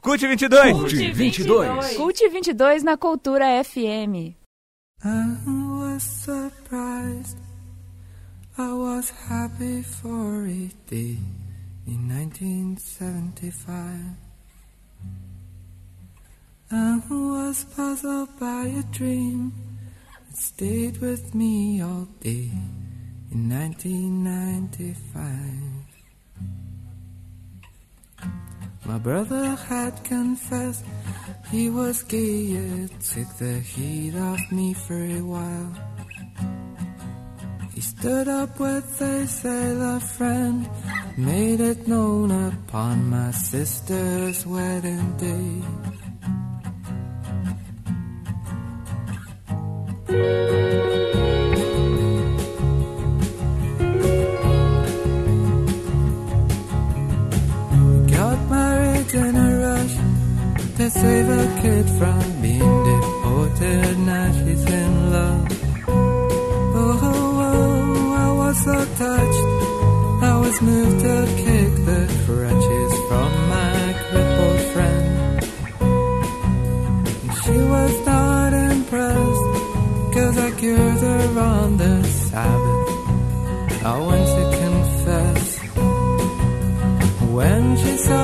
Cult 22! Cult 22! Cult 22 na Cultura FM. I was surprised. I was happy for a day in 1975. I was puzzled by a dream that stayed with me all day in 1995. My brother had confessed he was gay, it took the heat off me for a while. He stood up with a sailor friend, made it known upon my sister's wedding day. Got married in a rush to save a kid from being deported. Now she's in love. Oh, oh, oh I was so touched. I was moved to kick the crutches from my crippled friend. She was not impressed. Cause I cured her on the Sabbath. I went to confess. When she saw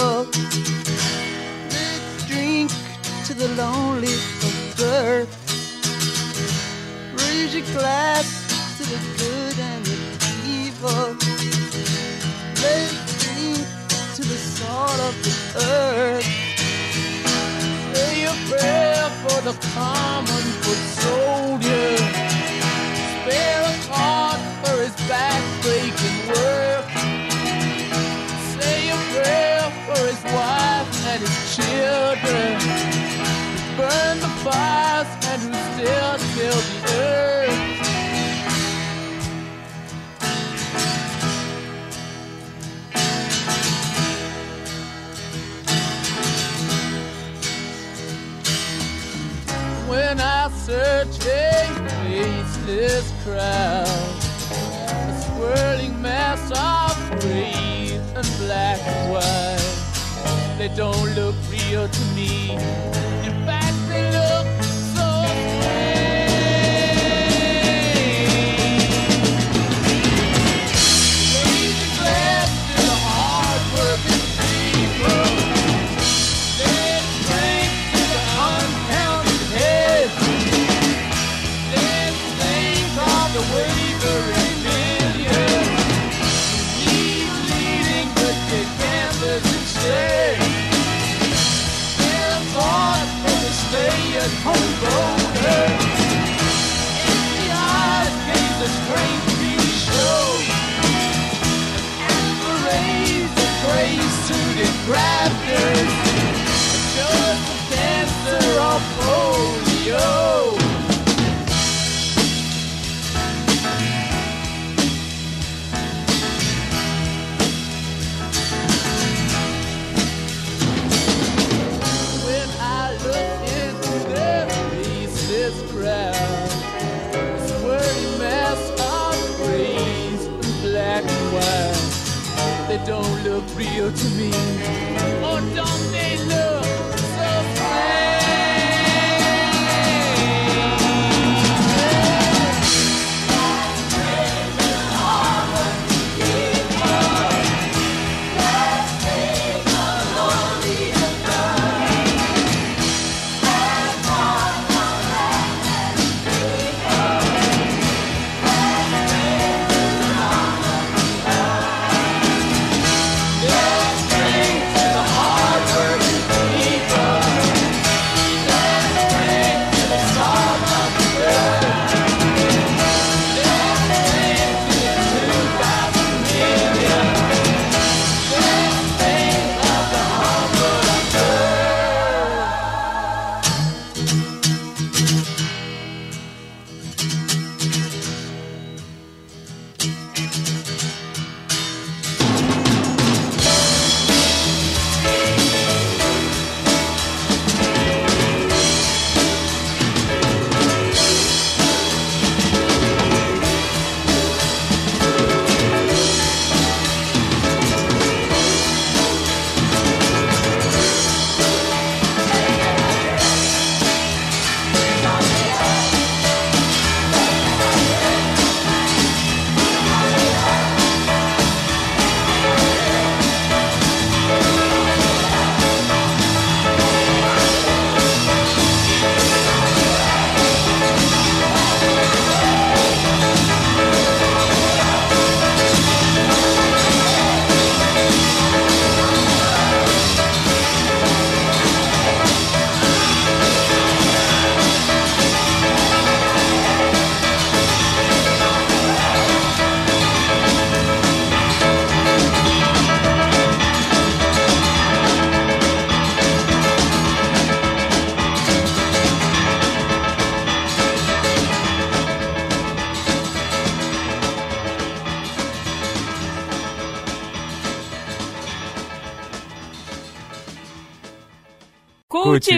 people. Drink to the lonely of earth. Raise your glass to the good and the evil. Let's drink to the salt of the earth. Say a prayer for the common foot soldier. Spare a thought for his back-breaking work. Wife and his children. Who burn the fires and who still till the earth. when I search a faceless crowd, a swirling mass of gray and black and white. They don't look real to me. rafters just a dancer on polio. Don't look real to me. Or don't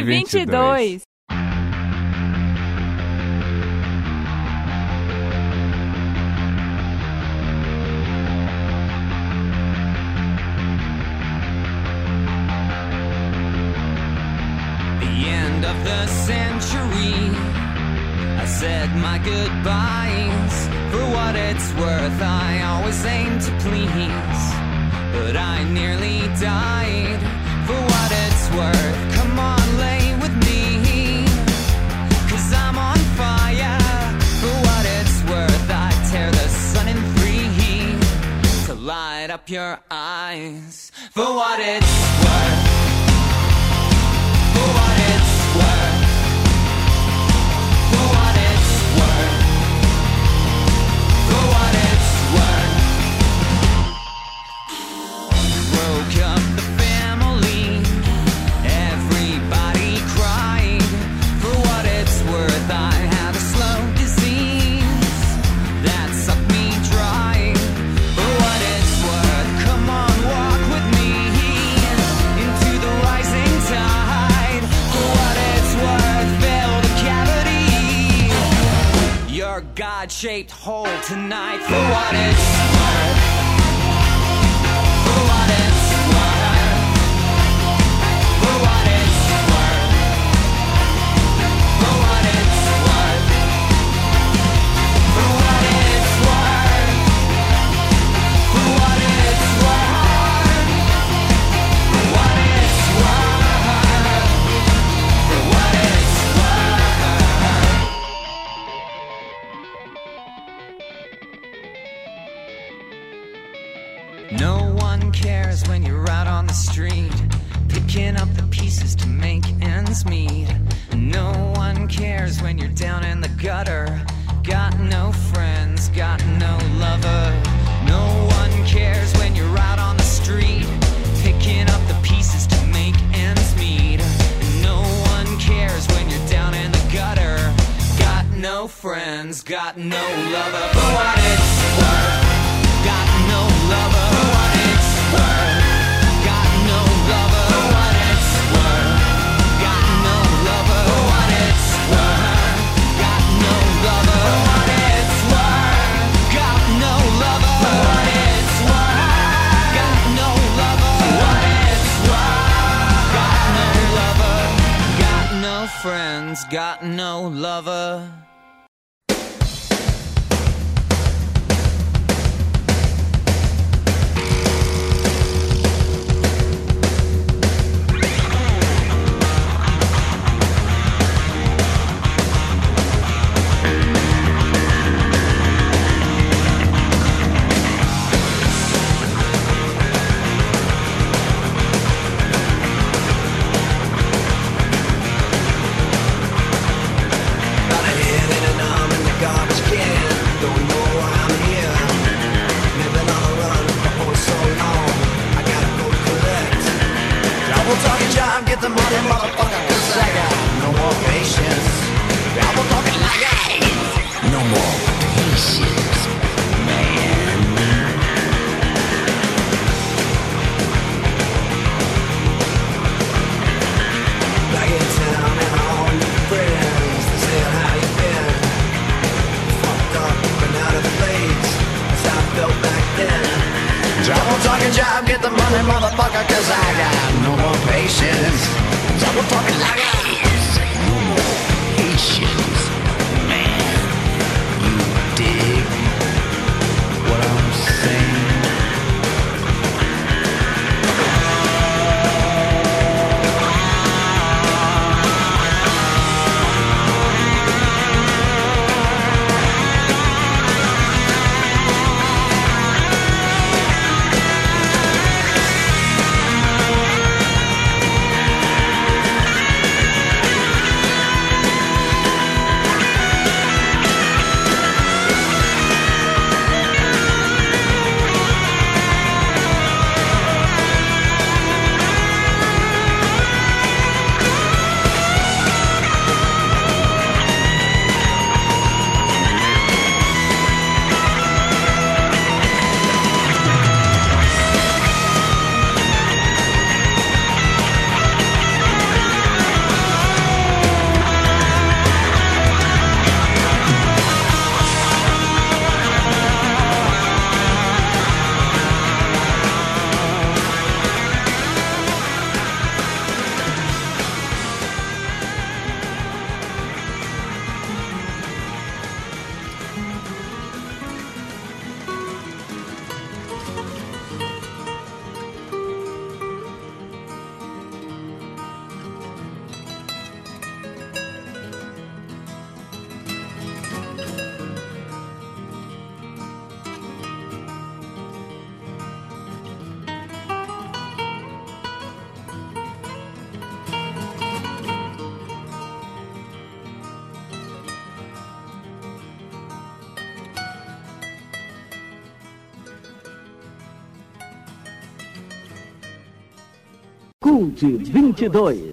2022. 2022.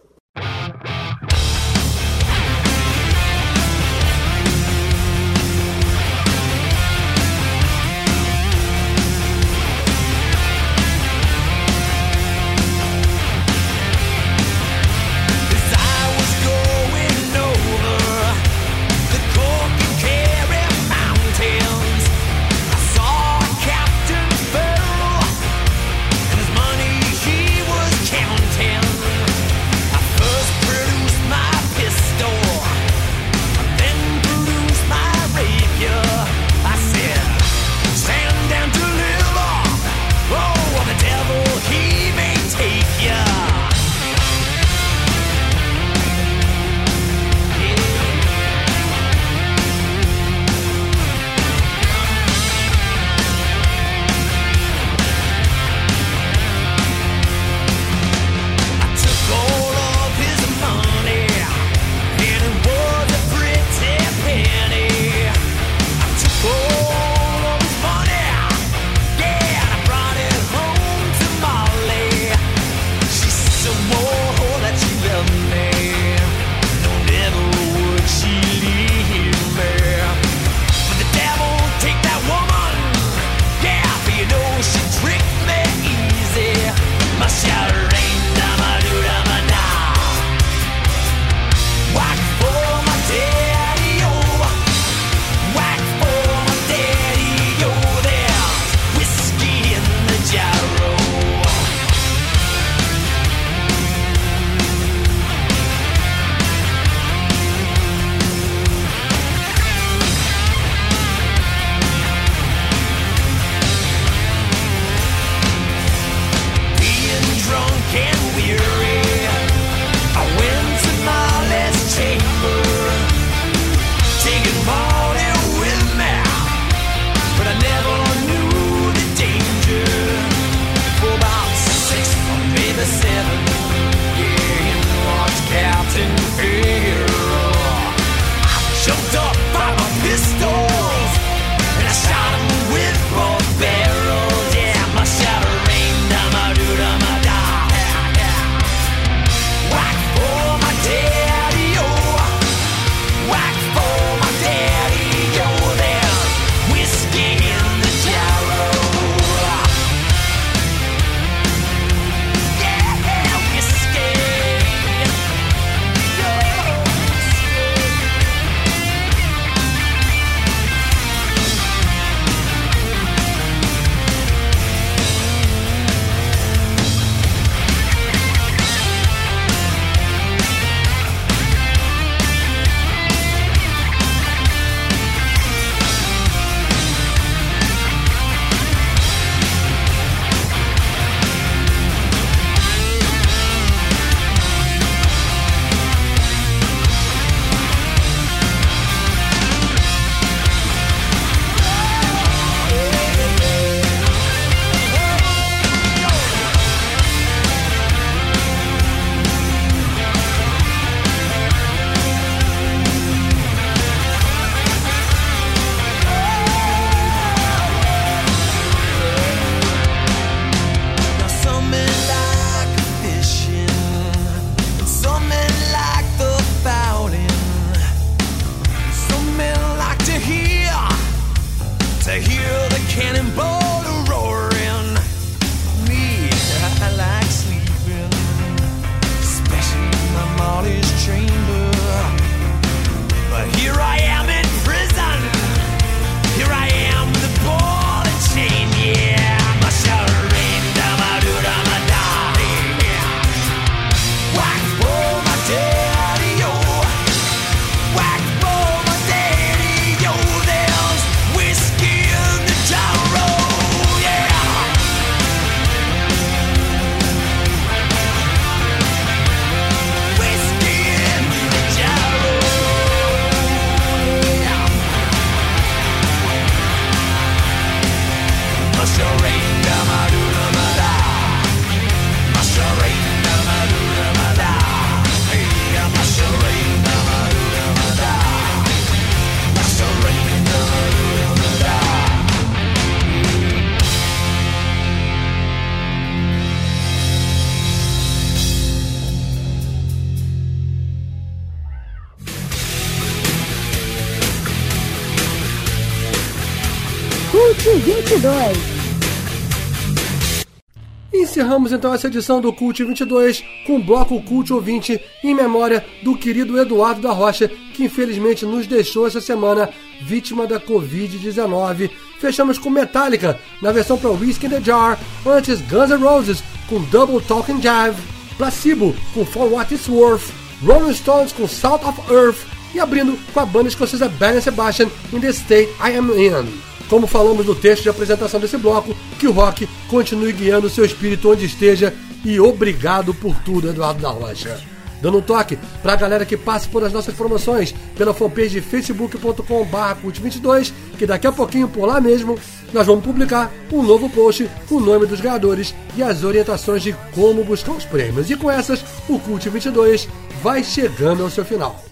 Encerramos então essa edição do Cult 22 com o bloco Cult Ouvinte em memória do querido Eduardo da Rocha, que infelizmente nos deixou essa semana vítima da Covid-19. Fechamos com Metallica na versão para Whiskey in the Jar, antes Guns N' Roses com Double Talking Jive, Placebo com For What It's Worth, Rolling Stones com Salt of Earth e abrindo com a banda escocesa Belen Sebastian in the State I Am In. Como falamos no texto de apresentação desse bloco, que o rock continue guiando seu espírito onde esteja e obrigado por tudo, Eduardo da Rocha. Dando um toque para a galera que passa por as nossas promoções pela fanpage facebook.com.br cult22, que daqui a pouquinho por lá mesmo nós vamos publicar um novo post com o nome dos ganhadores e as orientações de como buscar os prêmios. E com essas, o Cult 22 vai chegando ao seu final.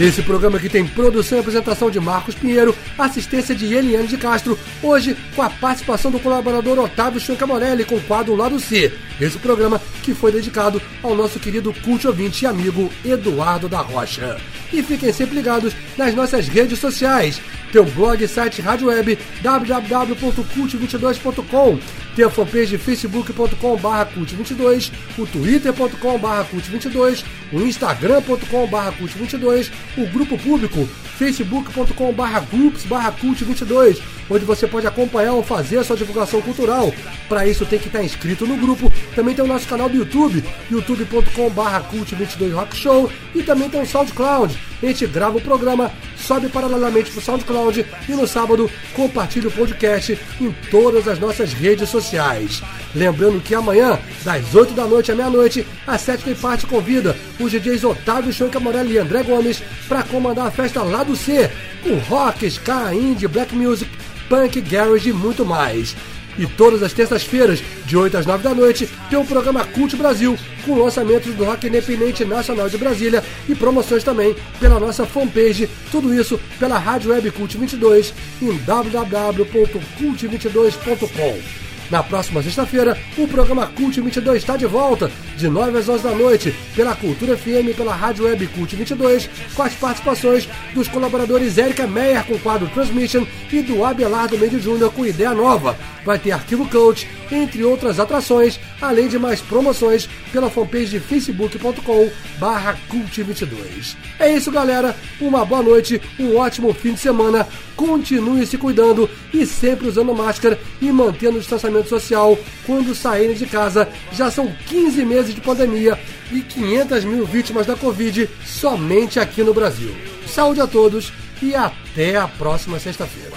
Esse programa que tem produção e apresentação de Marcos Pinheiro, assistência de Eliane de Castro, hoje com a participação do colaborador Otávio Chanca Morelli com o quadro Lado C. Esse programa que foi dedicado ao nosso querido cult ouvinte e amigo Eduardo da Rocha. E fiquem sempre ligados nas nossas redes sociais. Tem o blog site rádio web www.cult22.com tem a fanpage facebook.com.br cult22, o twitter.com.br cult22, o instagram.com.br cult22, o grupo público facebook.com.br groups cult22, onde você pode acompanhar ou fazer a sua divulgação cultural. Para isso tem que estar inscrito no grupo. Também tem o nosso canal do YouTube, youtube.com.br cult22 rock show e também tem o SoundCloud. A gente grava o programa, sobe paralelamente para o SoundCloud e no sábado compartilha o podcast em todas as nossas redes sociais. Lembrando que amanhã, das 8 da noite à meia-noite, a Sétima Parte convida os DJs Otávio Chanca Morelli e André Gomes para comandar a festa lá do C, com rock, ska, indie, black music, punk, garage e muito mais. E todas as terças-feiras, de 8 às 9 da noite, tem o programa Cult Brasil, com lançamentos do rock independente nacional de Brasília e promoções também pela nossa fanpage. Tudo isso pela Rádio Web Cult 22 em www.cult22.com. Na próxima sexta-feira, o programa Cult 22 está de volta, de 9 às 11 da noite, pela Cultura FM e pela Rádio Web Cult 22, com as participações dos colaboradores Érica Meyer com o quadro Transmission e do Abelardo Mendes Júnior com Ideia Nova. Vai ter Arquivo Coach, entre outras atrações, além de mais promoções pela fanpage de facebook.com barra cult22. É isso, galera. Uma boa noite, um ótimo fim de semana. Continue se cuidando e sempre usando máscara e mantendo o distanciamento social quando saírem de casa. Já são 15 meses de pandemia e 500 mil vítimas da Covid somente aqui no Brasil. Saúde a todos e até a próxima sexta-feira.